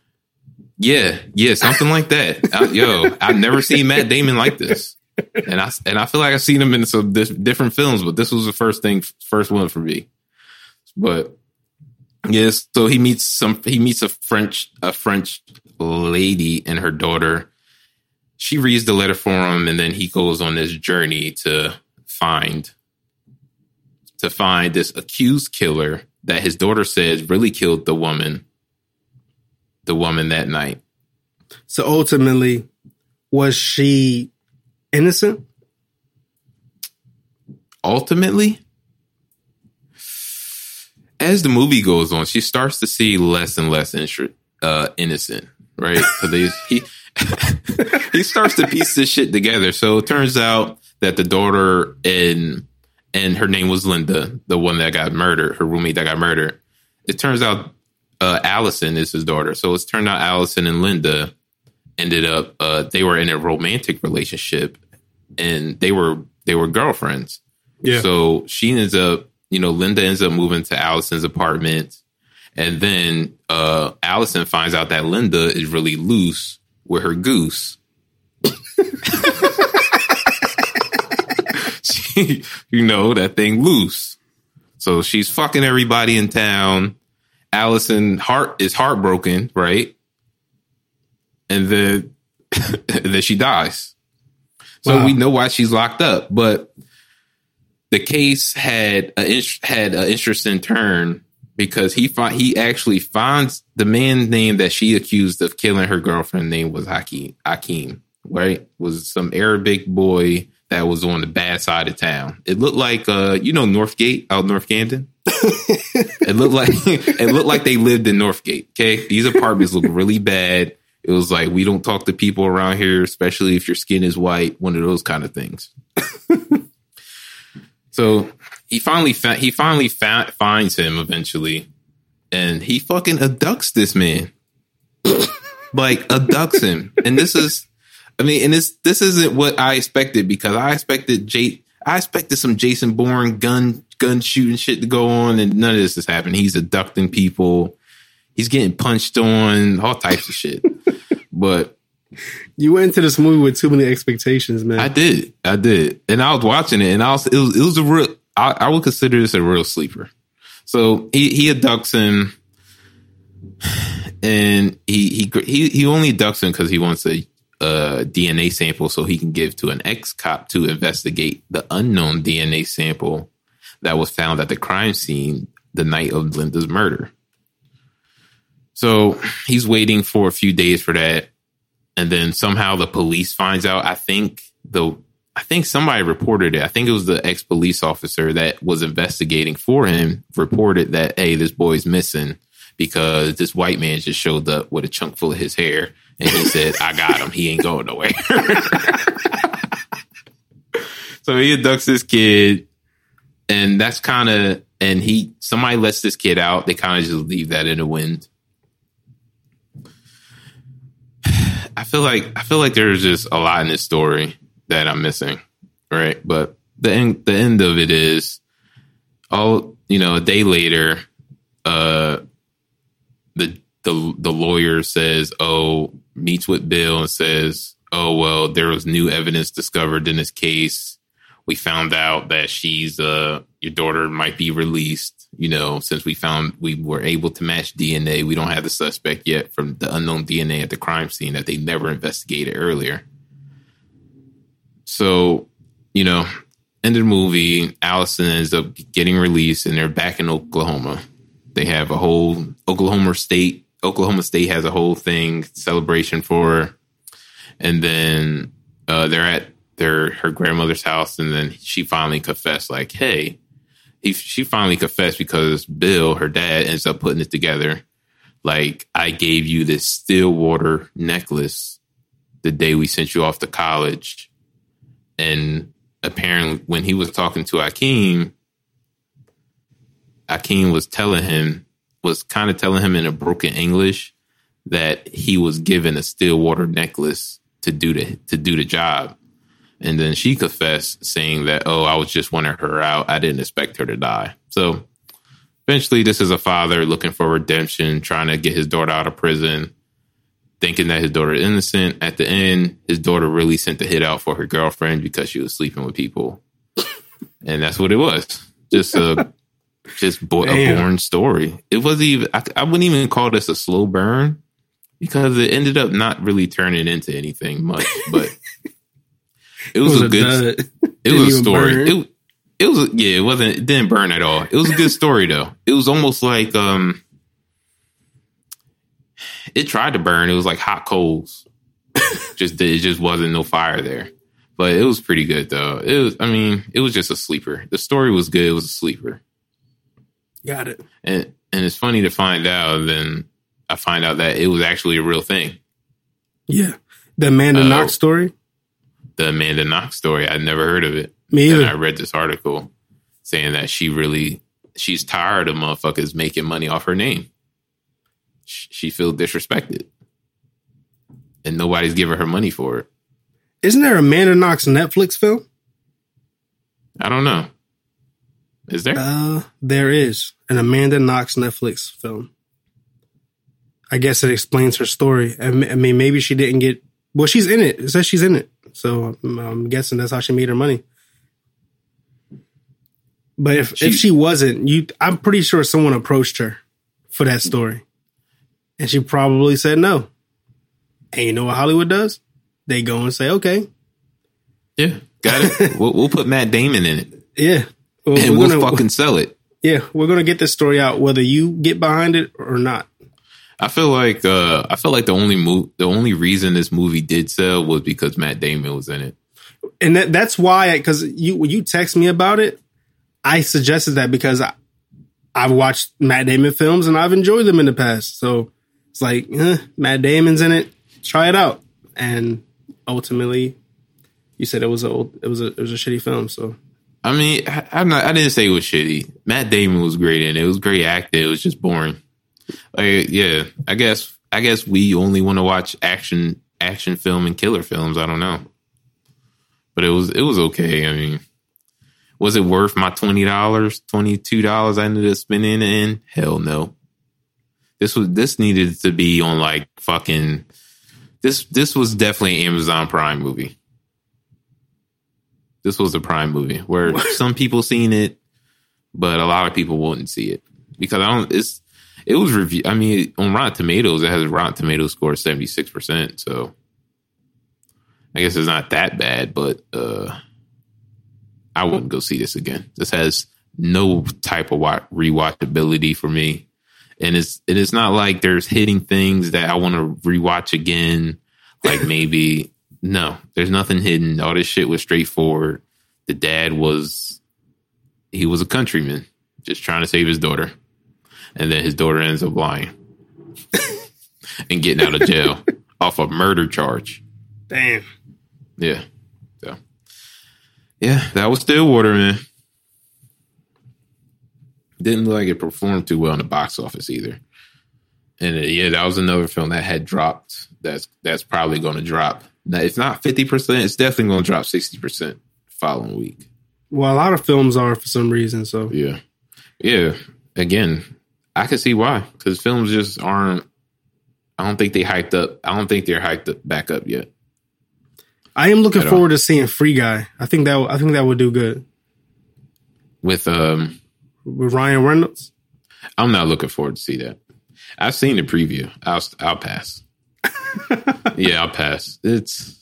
Yeah, yeah, something like that. I, yo, I've never seen Matt Damon like this and I and I feel like I've seen him in some different films, but this was the first thing, first one for me. But yes, so he meets some. He meets a French a French lady and her daughter. She reads the letter for him, and then he goes on this journey to find to find this accused killer that his daughter says really killed the woman, the woman that night. So ultimately, was she innocent? Ultimately, as the movie goes on, she starts to see less and less uh, innocent, right? So they, he he starts to piece this shit together. So it turns out that the daughter and and her name was Linda, the one that got murdered, her roommate that got murdered. It turns out uh, Allison is his daughter. So it's turned out Allison and Linda ended up uh, they were in a romantic relationship and they were they were girlfriends. Yeah. So she ends up, you know, Linda ends up moving to Allison's apartment. And then uh Allison finds out that Linda is really loose with her goose. she, you know, that thing loose. So she's fucking everybody in town. Allison heart is heartbroken, right? And then and then she dies. So wow. we know why she's locked up. But the case had a had an interesting turn because he find, he actually finds the man's name that she accused of killing her girlfriend name was Hakeem Hakeem, right? Was some Arabic boy that was on the bad side of town. It looked like uh you know Northgate out North Camden. it looked like it looked like they lived in Northgate. Okay. These apartments look really bad. It was like we don't talk to people around here, especially if your skin is white. One of those kind of things. so he finally fa- he finally fa- finds him eventually, and he fucking abducts this man, like abducts him. And this is, I mean, and this this isn't what I expected because I expected Jake. I expected some Jason Bourne gun gun shooting shit to go on, and none of this is happening. He's abducting people. He's getting punched on, all types of shit. But you went into this movie with too many expectations, man. I did, I did, and I was watching it, and I was it was, it was a real. I, I would consider this a real sleeper. So he he abducts him, and he he he he only abducts him because he wants a, a DNA sample so he can give to an ex cop to investigate the unknown DNA sample that was found at the crime scene the night of Linda's murder. So he's waiting for a few days for that. And then somehow the police finds out. I think the I think somebody reported it. I think it was the ex police officer that was investigating for him reported that, hey, this boy's missing because this white man just showed up with a chunk full of his hair and he said, I got him. He ain't going nowhere. so he abducts this kid and that's kind of, and he, somebody lets this kid out. They kind of just leave that in the wind. I feel like, I feel like there's just a lot in this story that I'm missing, right? But the end, the end of it is, all you know, a day later, uh, the the the lawyer says, "Oh," meets with Bill and says, "Oh well, there was new evidence discovered in this case. We found out that she's uh your daughter might be released. You know, since we found we were able to match DNA, we don't have the suspect yet from the unknown DNA at the crime scene that they never investigated earlier." So, you know, end of the movie, Allison ends up getting released and they're back in Oklahoma. They have a whole Oklahoma State, Oklahoma State has a whole thing celebration for her. And then uh, they're at their her grandmother's house, and then she finally confessed, like, "Hey," he, she finally confessed because Bill, her dad, ends up putting it together. Like, I gave you this Stillwater necklace the day we sent you off to college, and apparently, when he was talking to Akeem, Akeem was telling him, was kind of telling him in a broken English that he was given a Stillwater necklace to do the to do the job. And then she confessed, saying that, "Oh, I was just wanting her out. I didn't expect her to die." So eventually, this is a father looking for redemption, trying to get his daughter out of prison thinking that his daughter is innocent. At the end, his daughter really sent the hit out for her girlfriend because she was sleeping with people, and that's what it was. Just a just bo- a boring story. It wasn't even. I, I, wouldn't even call this a slow burn because it ended up not really turning into anything much. But it was, it was a, a good. It was a story. It, it was yeah. It wasn't. It didn't burn at all. It was a good story though. It was almost like um it tried to burn. It was like hot coals. just it just wasn't no fire there. But it was pretty good though. It was I mean, it was just a sleeper. The story was good, it was a sleeper. Got it. And and it's funny to find out then I find out that it was actually a real thing. Yeah. The Amanda uh, Knox story? The Amanda Knox story. I'd never heard of it. Me either. And I read this article saying that she really she's tired of motherfuckers making money off her name she feels disrespected, and nobody's giving her money for it. Isn't there a Amanda Knox Netflix film? I don't know. Is there? Uh, there is an Amanda Knox Netflix film. I guess it explains her story. I mean, maybe she didn't get. Well, she's in it. It says she's in it, so I'm guessing that's how she made her money. But if she, if she wasn't, you, I'm pretty sure someone approached her for that story. And she probably said no. And you know what Hollywood does? They go and say, okay. Yeah, got it. we'll, we'll, put Matt Damon in it. Yeah. Well, and we'll gonna, fucking sell it. Yeah, we're gonna get this story out whether you get behind it or not. I feel like uh I feel like the only move the only reason this movie did sell was because Matt Damon was in it. And that, that's why because you when you text me about it, I suggested that because I, I've watched Matt Damon films and I've enjoyed them in the past. So it's like eh, Matt Damon's in it. Try it out. And ultimately, you said it was a it was a it was a shitty film. So I mean, I, I'm not. I didn't say it was shitty. Matt Damon was great in it. It was great acting. It was just boring. Like, yeah, I guess I guess we only want to watch action action film and killer films. I don't know, but it was it was okay. I mean, was it worth my twenty dollars, twenty two dollars I ended up spending in? Hell no. This was this needed to be on like fucking this this was definitely an Amazon Prime movie. This was a Prime movie where what? some people seen it, but a lot of people wouldn't see it because I don't. It's it was review. I mean, on Rotten Tomatoes, it has a Rotten Tomatoes score seventy six percent. So I guess it's not that bad, but uh I wouldn't go see this again. This has no type of wa- rewatchability for me. And it's it's not like there's hitting things that I want to rewatch again. Like maybe no, there's nothing hidden. All this shit was straightforward. The dad was he was a countryman, just trying to save his daughter, and then his daughter ends up lying and getting out of jail off a murder charge. Damn. Yeah. So, yeah, that was Stillwater, man. Didn't look like it performed too well in the box office either. And uh, yeah, that was another film that had dropped. That's that's probably going to drop. Now, it's not fifty percent. It's definitely going to drop sixty percent following week. Well, a lot of films are for some reason. So Yeah, yeah. Again, I can see why because films just aren't. I don't think they hyped up. I don't think they're hyped up, back up yet. I am looking At all. forward to seeing Free Guy. I think that I think that would do good With um, with Ryan Reynolds. I'm not looking forward to see that. I've seen the preview. I'll I'll pass. yeah, I'll pass. It's.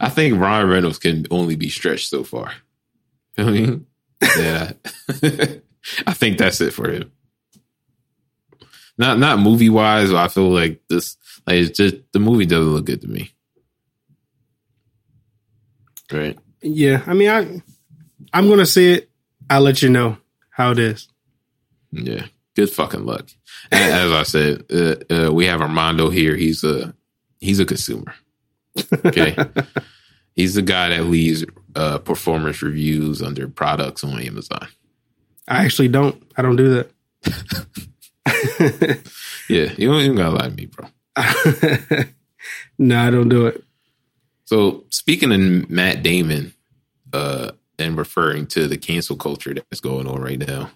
I think Ryan Reynolds can only be stretched so far. You know what I mean, yeah. I think that's it for him. Not not movie wise. I feel like this. Like it's just the movie doesn't look good to me. Right. Yeah, I mean, I I'm gonna see it. I'll let you know how it is. Yeah, good fucking luck. And As I said, uh, uh, we have Armando here. He's a he's a consumer. Okay, he's the guy that leaves uh, performance reviews under products on Amazon. I actually don't. I don't do that. Yeah, you don't even gotta lie to me, bro. no, I don't do it. So speaking of Matt Damon, uh, and referring to the cancel culture that's going on right now,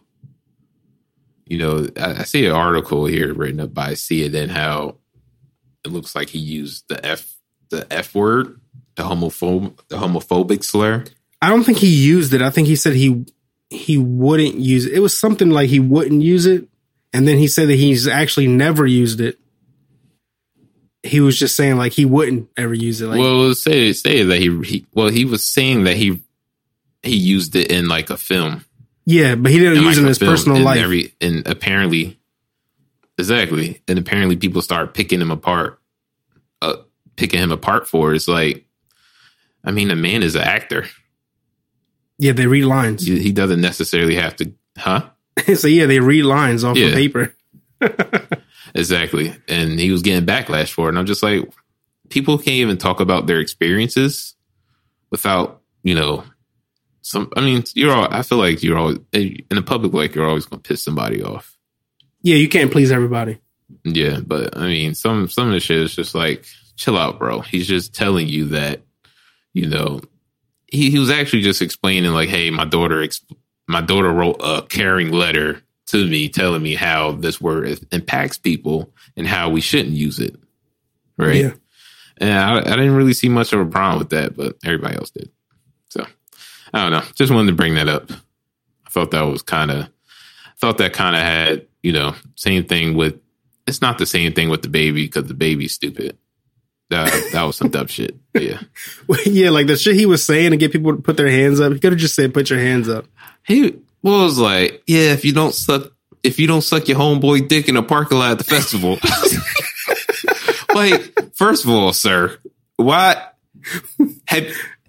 you know, I, I see an article here written up by CNN how it looks like he used the f the f word, the homophobe, the homophobic slur. I don't think he used it. I think he said he he wouldn't use it. It was something like he wouldn't use it, and then he said that he's actually never used it. He was just saying like he wouldn't ever use it. Like well, say say that he, he well he was saying that he he used it in like a film. yeah, but he didn't in, use it in his film, personal life. Every, and apparently, exactly, and apparently people start picking him apart, uh, picking him apart for it. It's like, I mean, the man is an actor. yeah, they read lines. He, he doesn't necessarily have to, huh? so yeah, they read lines off Yeah. the paper. Exactly. And he was getting backlash for it. And I'm just like, people can't even talk about their experiences without, you know, some. I mean, you're all. I feel like you're always eh, in the public. Like you're always going to piss somebody off. Yeah, you can't please everybody. Yeah, but I mean, some some of the shit is just like, chill out, bro. He's just telling you that, you know, he, he was actually just explaining like, hey, my daughter, ex- my daughter wrote a caring letter to me telling me how this word impacts people and how we shouldn't use it, right? Yeah. And I, I didn't really see much of a problem with that, but everybody else did. I don't know. Just wanted to bring that up. I thought that was kind of, thought that kind of had, you know, same thing with. It's not the same thing with the baby because the baby's stupid. That that was some dumb shit. Yeah, yeah, like the shit he was saying to get people to put their hands up. He could have just said, "Put your hands up." he was like, yeah, if you don't suck, if you don't suck your homeboy dick in a parking lot at the festival, like, first of all, sir, why have,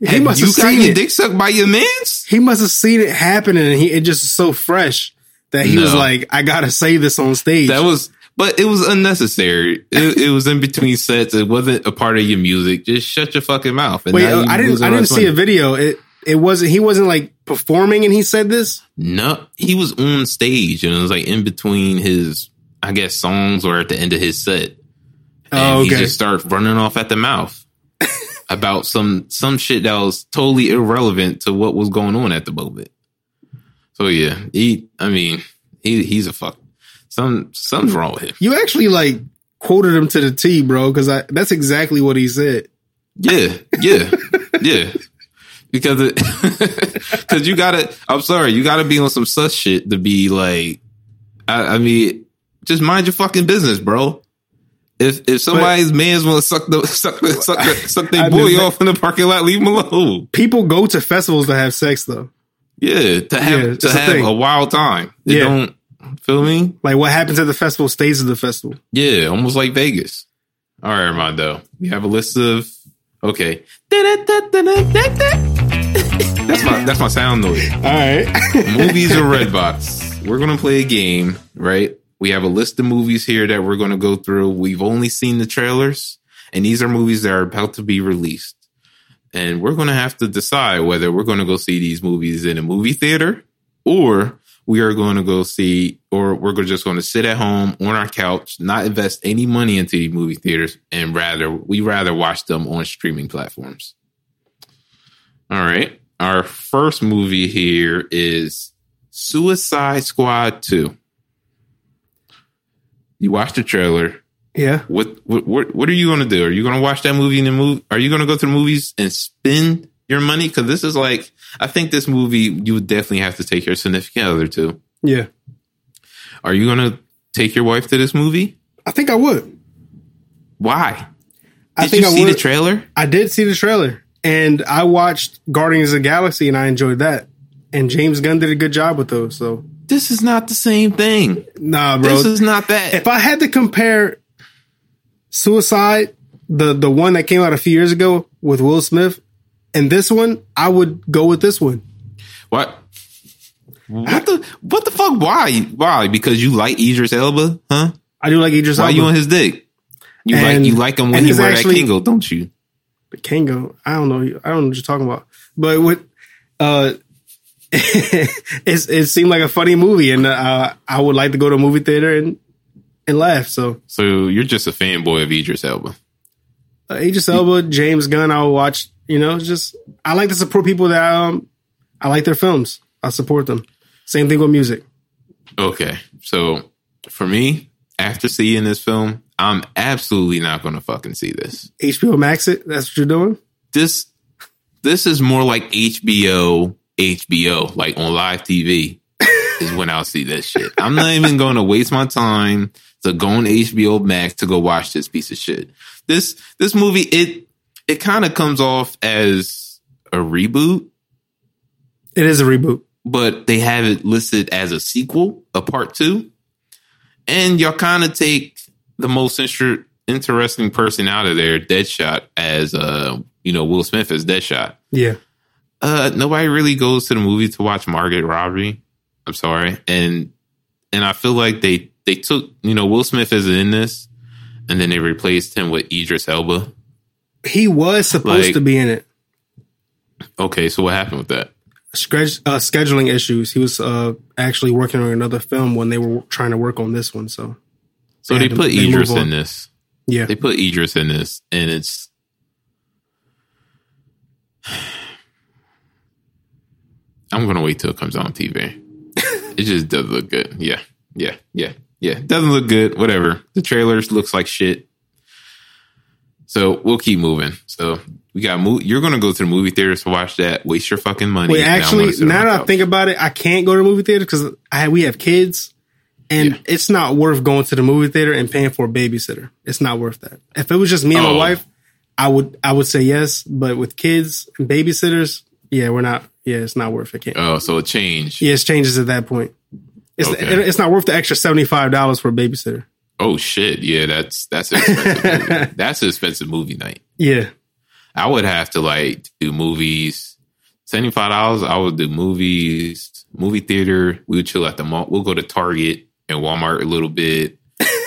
have must you have got seen your it. dick sucked by your man's? He must have seen it happening, and he it just is so fresh that he was like, "I gotta say this on stage." That was, but it was unnecessary. It, it was in between sets. It wasn't a part of your music. Just shut your fucking mouth. Wait, uh, I didn't. I didn't see a video. It it wasn't. He wasn't like performing, and he said this. No, he was on stage and it was like in between his, I guess, songs or at the end of his set. And Oh, he just started running off at the mouth about some some shit that was totally irrelevant to what was going on at the moment. So yeah, he. I mean, he he's a fuck. Some something's wrong with him. You actually like quoted him to the T, bro, because I that's exactly what he said. Yeah, yeah, yeah. Because it, because you gotta. I'm sorry, you gotta be on some sus shit to be like. I, I mean, just mind your fucking business, bro. If if somebody's man's want to suck the suck the suck the suck their boy off in the parking lot, leave him alone. People go to festivals to have sex, though. Yeah, to have Yeah, to a have thing. a wild time. It Yeah. don't feel me? Like what happens at the festival stays at the festival. Yeah, almost like Vegas. All right, Armando. We have a list of okay. That's my that's my sound noise. All right. movies or Redbox. We're gonna play a game, right? We have a list of movies here that we're gonna go through. We've only seen the trailers, and these are movies that are about to be released. And we're gonna have to decide whether we're gonna go see these movies in a movie theater or we are going to go see, or we're just going to sit at home on our couch, not invest any money into the movie theaters, and rather we rather watch them on streaming platforms. All right. Our first movie here is Suicide Squad 2. You watched the trailer. yeah. What what what, are you going to do? Are you going to watch that movie in the movie? Are you going to go to the movies and spend your money? Because this is like, I think this movie you would definitely have to take your significant other to. Yeah. Are you going to take your wife to this movie? I think I would. Why? I Did think you I see would. the trailer? I did see the trailer and I watched Guardians of the Galaxy and I enjoyed that. And James Gunn did a good job with those. So This is not the same thing. nah, bro. This is not that. if I had to compare Suicide, the the one that came out a few years ago with Will Smith, and this one, I would go with this one. What? What the what the fuck? Why? Why? Because you like Idris Elba, huh? I do like Idris Why Elba. you on his dick? You like you like him when he he's wear actually- that Kingo, don't you? The Kangol. I don't know. I don't know what you're talking about. But with uh, it's it seemed like a funny movie, and uh, I would like to go to a movie theater and and laugh. So So you're just a fanboy of Idris Elba. uh, Idris Elba, James Gunn, I will watch. You know, just I like to support people that um I like their films. I support them. Same thing with music. Okay. So for me, after seeing this film, I'm absolutely not gonna fucking see this. HBO Max it. That's what you're doing. This this is more like HBO HBO, like on live TV is when I'll see this shit. I'm not even gonna waste my time to go on HBO Max to go watch this piece of shit. This this movie it it kind of comes off as a reboot, It is a reboot. but they have it listed as a sequel, a part two. And y'all kind of take the most inter- interesting person out of there, Deadshot, as uh, you know, Will Smith as Deadshot. Yeah. Uh, nobody really goes to the movie to watch Margaret Robbie. I'm sorry, and and I feel like they they took you know Will Smith is in this, and then they replaced him with Idris Elba. He was supposed Like- to be in it. Okay, so what happened with that? Uh, scheduling issues. He was uh, actually working on another film when they were trying to work on this one. So So They they had to- put they Idris in this. yeah, They put Idris in this, and it's. I'm gonna wait till it comes on TV. it just doesn't look good. Yeah, yeah, yeah, yeah. Doesn't look good. Whatever. The trailers looks like shit. So we'll keep moving. So we got mo- You're gonna go to the movie theaters to watch that. Waste your fucking money. Wait, Now I'm gonna actually, now that I think about it, I can't go to the movie theater because I we have kids, and Yeah. it's not worth going to the movie theater and paying for a babysitter. It's not worth that. If it was just me and my Oh. wife, I would I would say yes. But with kids and babysitters, yeah, we're not. Yeah, it's not worth it. Oh, so it changed. yeah, it's changes at that point. It's Okay. it's not worth the extra seventy five dollars for a babysitter. Oh shit! Yeah, that's that's expensive. That's an expensive movie night. Yeah, I would have to like do movies. Seventy five dollars. I would do movies, movie theater. We would chill at the mall. We'll go to Target and Walmart a little bit,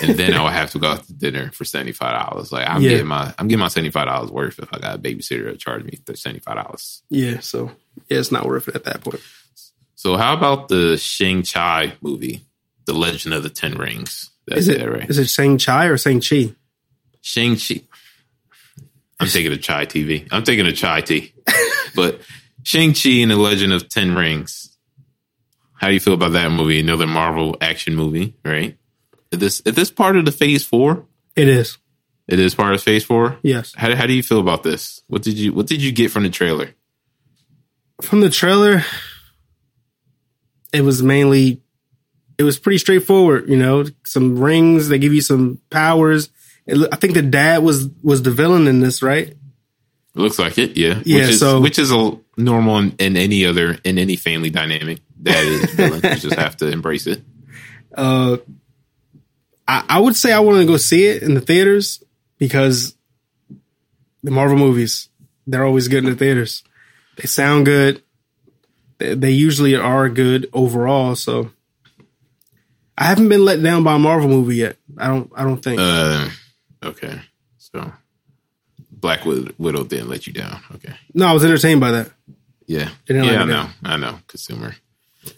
and then I would have to go out to dinner for seventy five dollars. Like I'm Yeah. getting my I'm getting my seventy five dollars worth if I got a babysitter to charge me seventy five dollars. yeah. So yeah, it's not worth it at that point. So how about the Shang Chi movie, The Legend of the Ten Rings? That's Is it it, right? is it Shang Chi or Shang Chi? Shang Chi. I'm taking a chai TV. I'm taking a chai tea. but Shang Chi and the Legend of Ten Rings. How do you feel about that movie? Another Marvel action movie, right? Is this is this part of the Phase Four? It is. It is part of Phase Four. Yes. How how do you feel about this? What did you what did you get from the trailer? From the trailer, it was mainly, it was pretty straightforward. You know, some rings. They give you some powers. It, I think the dad was was the villain in this, right? It looks like it, yeah. Yeah, which is, so- which is a normal in, in any other in any family dynamic. Dad That is villain. you just have to embrace it. Uh, I, I would say I want to go see it in the theaters because the Marvel movies they're always good in the theaters. They sound good. They, they usually are good overall. So I haven't been let down by a Marvel movie yet. I don't. I don't think. Uh, okay, so Black Widow, didn't let you down. Okay, no, I was entertained by that. yeah, yeah, I know, down. I know, consumer.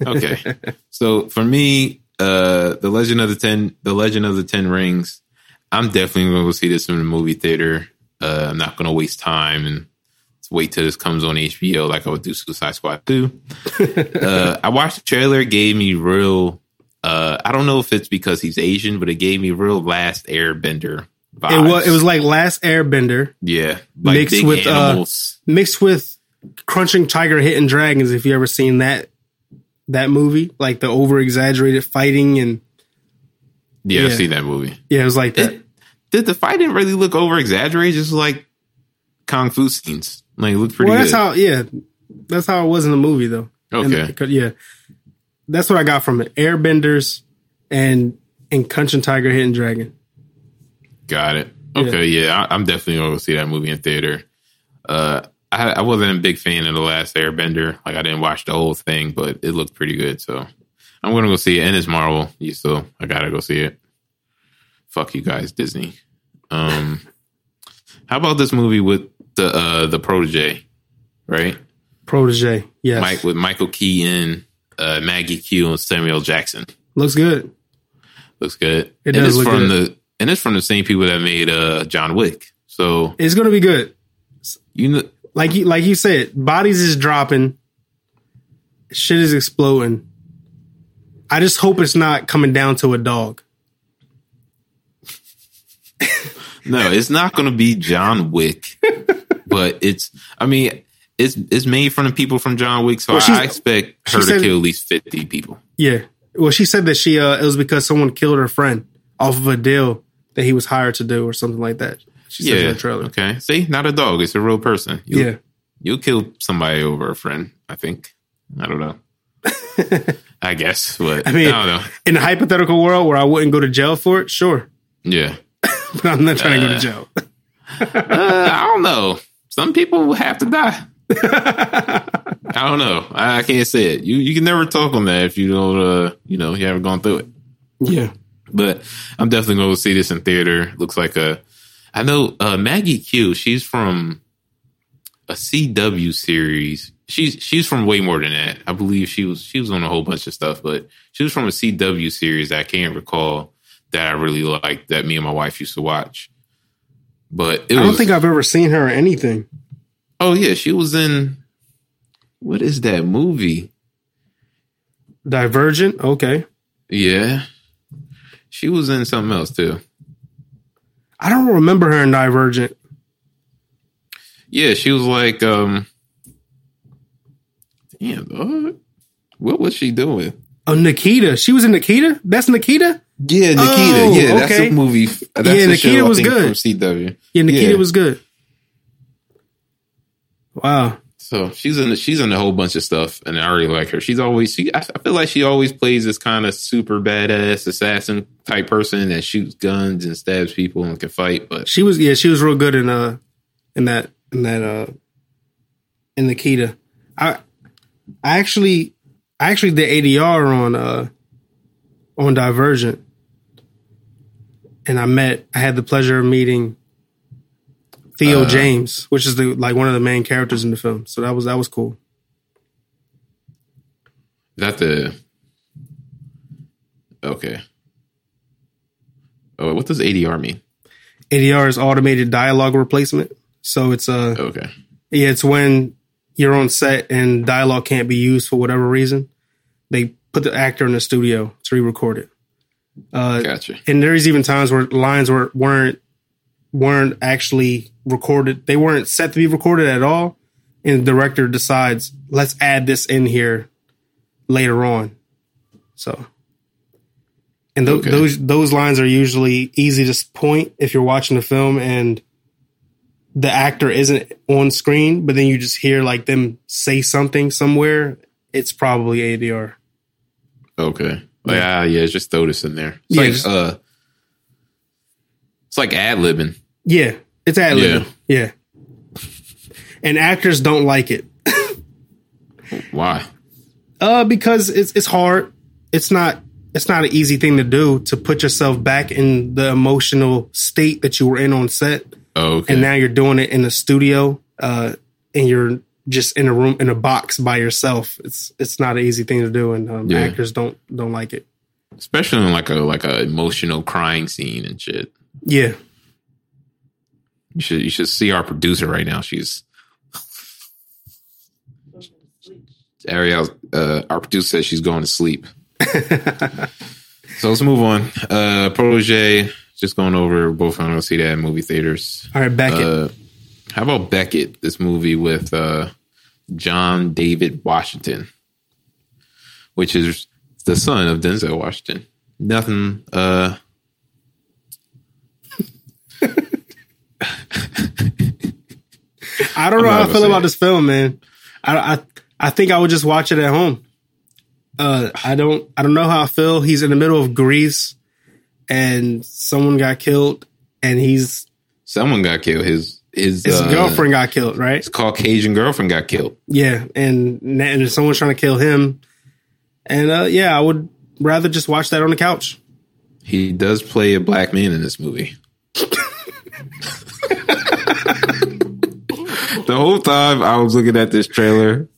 Okay, so for me, uh, the Legend of the Ten, the Legend of the Ten Rings, I'm definitely going to go see this in the movie theater. Uh, I'm not going to waste time and wait till this comes on HBO like I would do Suicide Squad 2. uh, I watched the trailer, it gave me real, uh, I don't know if it's because he's Asian, but it gave me real Last Airbender vibes. It was. It was like Last Airbender yeah, like mixed with, uh, animals. mixed with Crouching Tiger, Hidden Dragons. If you ever seen that that movie, like the over exaggerated fighting and yeah, yeah. I've seen that movie. yeah, it was like that. It, did the fight didn't really look over exaggerated, just like kung fu scenes. Like it looked pretty well, good. that's how. Yeah, that's how it was in the movie, though. Okay. yeah, that's what I got from it. Airbenders and and Crouching Tiger, Hidden Dragon. Got it. Okay, yeah, I, I'm definitely gonna go see that movie in theater. Uh, I, I wasn't a big fan of the last Airbender. Like I didn't watch the whole thing, but it looked pretty good. So I'm gonna go see it. And it's Marvel, you so I gotta go see it. Fuck you guys, Disney. Um, how about this movie with the uh the protege, right? Protege. Yes, Mike with Michael Keaton, uh, Maggie Q, and Samuel Jackson. looks good. Looks good. It and does it's look from good. the and it's from the same people that made uh John Wick. So It's gonna be good. you know Like you, like you said, bodies is dropping. Shit is exploding. I just hope it's not coming down to a dog. No, it's not going to be John Wick, but it's. I mean, it's it's made from the people from John Wick, so Well, I expect her to said- kill at least fifty people. Yeah. Well, she said that she uh it was because someone killed her friend off of a deal that he was hired to do or something like that. She said in Yeah. the trailer. Okay. See, not a dog; it's a real person. You'll, Yeah. You'll kill somebody over a friend. I think. I don't know. I guess, but I mean, I don't know. in a hypothetical world where I wouldn't go to jail for it, sure. Yeah. But I'm not trying to go to jail. Uh, I don't know. Some people have to die. I don't know. I, I can't say it. You you can never talk on that if you don't. Uh, you know, you haven't gone through it. yeah. But I'm definitely going to see this in theater. Looks like a. I know uh, Maggie Q. She's from a CW series. She's she's from way more than that. I believe she was she was on a whole bunch of stuff, but she was from a CW series that I can't recall that I really liked that me and my wife used to watch. But it I don't think I've ever seen her or anything. oh yeah, she was in what is that movie? Divergent. Okay. Yeah, she was in something else too. I don't remember her in Divergent. Yeah, she was like, um, damn, dog. what was she doing? Oh, Nikita. She was in Nikita? That's Nikita? Yeah, Nikita. Oh, yeah, that's okay. a movie. That's Yeah, Nikita show, was think, good. from CW. Yeah, Nikita Yeah. was good. Wow. So she's in the, she's in a whole bunch of stuff, and I really like her. She's always she. I I feel like she always plays this kind of super badass assassin type person that shoots guns and stabs people and can fight. But She was yeah, she was real good in uh in that in that uh in Nikita. I I actually I actually did ADR on uh on Divergent. And I met I had the pleasure of meeting Theo Uh. James, which is the like one of the main characters in the film. So that was that was cool. Not the okay. Oh, what does ADR mean? ADR is automated dialogue replacement. So it's uh Okay, Yeah, it's when you're on set and dialogue can't be used for whatever reason. They put the actor in the studio to re-record it. Uh, gotcha. and there's even times where lines were, weren't weren't actually recorded. They weren't set to be recorded at all. And the director decides, let's add this in here later on. So, and tho- Okay. those those lines are usually easy to point if you're watching the film and the actor isn't on screen, but then you just hear like them say something somewhere, it's probably ADR. Okay. Like, ah, yeah, just throw this in there. It's Yeah, like just- uh it's like ad libbing. Yeah, it's ad libbing. Yeah. And actors don't like it. Why? Uh, because it's it's hard. It's not it's not an easy thing to do to put yourself back in the emotional state that you were in on set, Oh, okay. and now you're doing it in the studio, uh, and you're just in a room in a box by yourself. It's it's not an easy thing to do, and um, Yeah. actors don't don't like it. Especially in like a like a emotional crying scene and shit. Yeah, You should you should see our producer right now. She's Ariel. Uh, our producer says she's going to sleep. so let's move on. Uh, Protege. Just going over. Both want to see that in movie theaters. all right, Beckett. Uh, how about Beckett? This movie with uh, John David Washington, which is the son of Denzel Washington. Nothing. Uh, I don't know how I feel about it. this film, man. I, I I think I would just watch it at home. Uh, I don't I don't know how I feel. He's in the middle of Greece, and someone got killed, and he's someone got killed. His his, his uh, girlfriend got killed, right? His Caucasian girlfriend got killed. Yeah, and and someone's trying to kill him, and uh, yeah, I would rather just watch that on the couch. He does play a black man in this movie. the whole time I was looking at this trailer,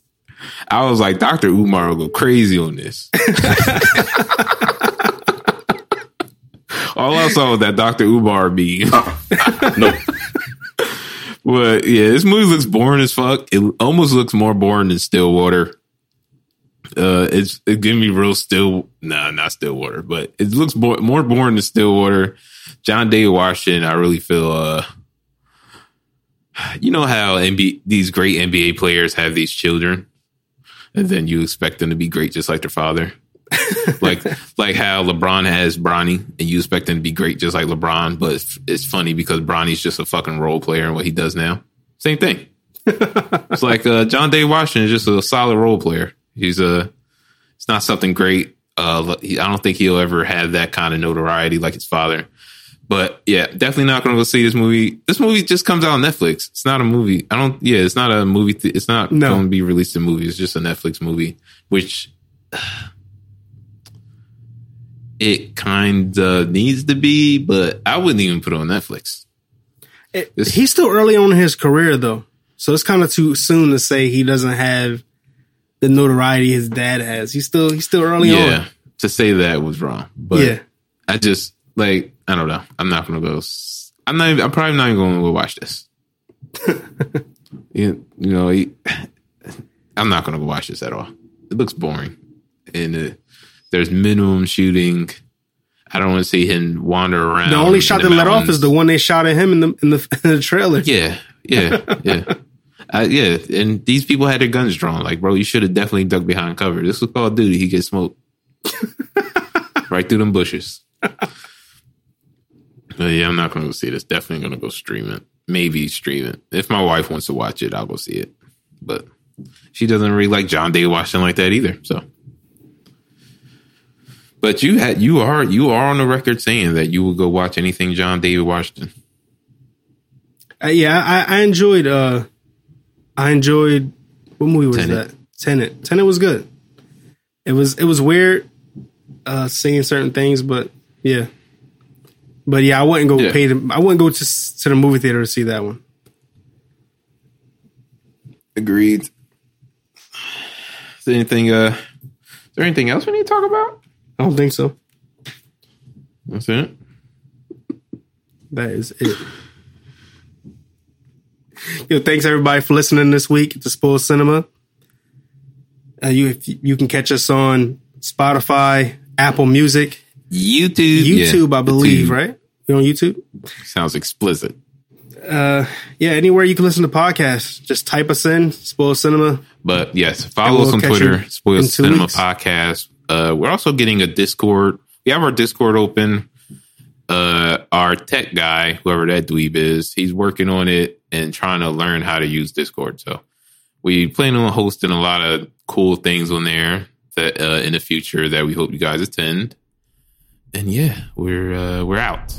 I was like, Dr. Umar will go crazy on this. All I saw was that Dr. Umar meme. No. But yeah, this movie looks boring as fuck. It almost looks more boring than Stillwater. Uh, it's it giving me real still. Nah, not Stillwater, but it looks bo- more boring than Stillwater. John David Washington, I really feel. uh You know how NBA, these great NBA players have these children, and then you expect them to be great just like their father. like like how LeBron has Bronny, and you expect him to be great just like LeBron, but it's, it's funny because Bronny's just a fucking role player in what he does now. Same thing. it's like uh, John Day Washington is just a solid role player. He's a. It's not something great. Uh, I don't think he'll ever have that kind of notoriety like his father. But yeah, definitely not going to go see this movie. This movie just comes out on Netflix. It's not a movie. I don't. Yeah, it's not a movie. Th- it's not No. going to be released in movie. It's just a Netflix movie, which it kind of needs to be. But I wouldn't even put it on Netflix. It- he's still early on in his career, though, so it's kind of too soon to say he doesn't have the notoriety his dad has. He's still he's still early yeah, on. to say that was wrong. But yeah, I just like I don't know. I'm not gonna go. I'm not. Even, I'm probably not even going to go watch this. you, you know, he- I'm not gonna go watch this at all. It looks boring, and uh, there's minimum shooting. I don't want to see him wander around. the only shot the that let off is the one they shot at him in the in the, in the trailer. Yeah, yeah, yeah. Uh, yeah, and these people had their guns drawn. Like, bro, you should have definitely ducked behind cover. This was Call of Duty. He gets smoked right through them bushes. Yeah, I'm not going to go see this. Definitely going to go stream it. Maybe stream it. If my wife wants to watch it, I'll go see it. But she doesn't really like John Day Washington like that either. So, but you had you are you are on the record saying that you will go watch anything John David Washington. Uh, yeah, I, I enjoyed. uh I enjoyed. What movie was Tenet. that? Tenet. Tenet was good. It was it was weird uh seeing certain things, but yeah. But yeah, I wouldn't go Yeah. pay them. I wouldn't go to to the movie theater to see that one. Agreed. Is there anything? Uh, is there anything else we need to talk about? I don't think so. That's it. That is it. Yo, thanks everybody for listening this week to Spoiled Cinema. Uh, you you can catch us on Spotify, Apple Music, YouTube. YouTube, yeah, I believe, YouTube. right? We're on YouTube. Sounds explicit. Uh, yeah, anywhere you can listen to podcasts, just type us in, Spoiled Cinema. But yes, follow we'll us on Twitter, Spoiled Cinema weeks. Podcast. Uh, we're also getting a Discord. We have our Discord open. Uh, our tech guy, whoever that dweeb is, he's working on it. and trying to learn how to use Discord. So we plan on hosting a lot of cool things on there that uh, in the future that we hope you guys attend. And yeah, we're uh, we're out.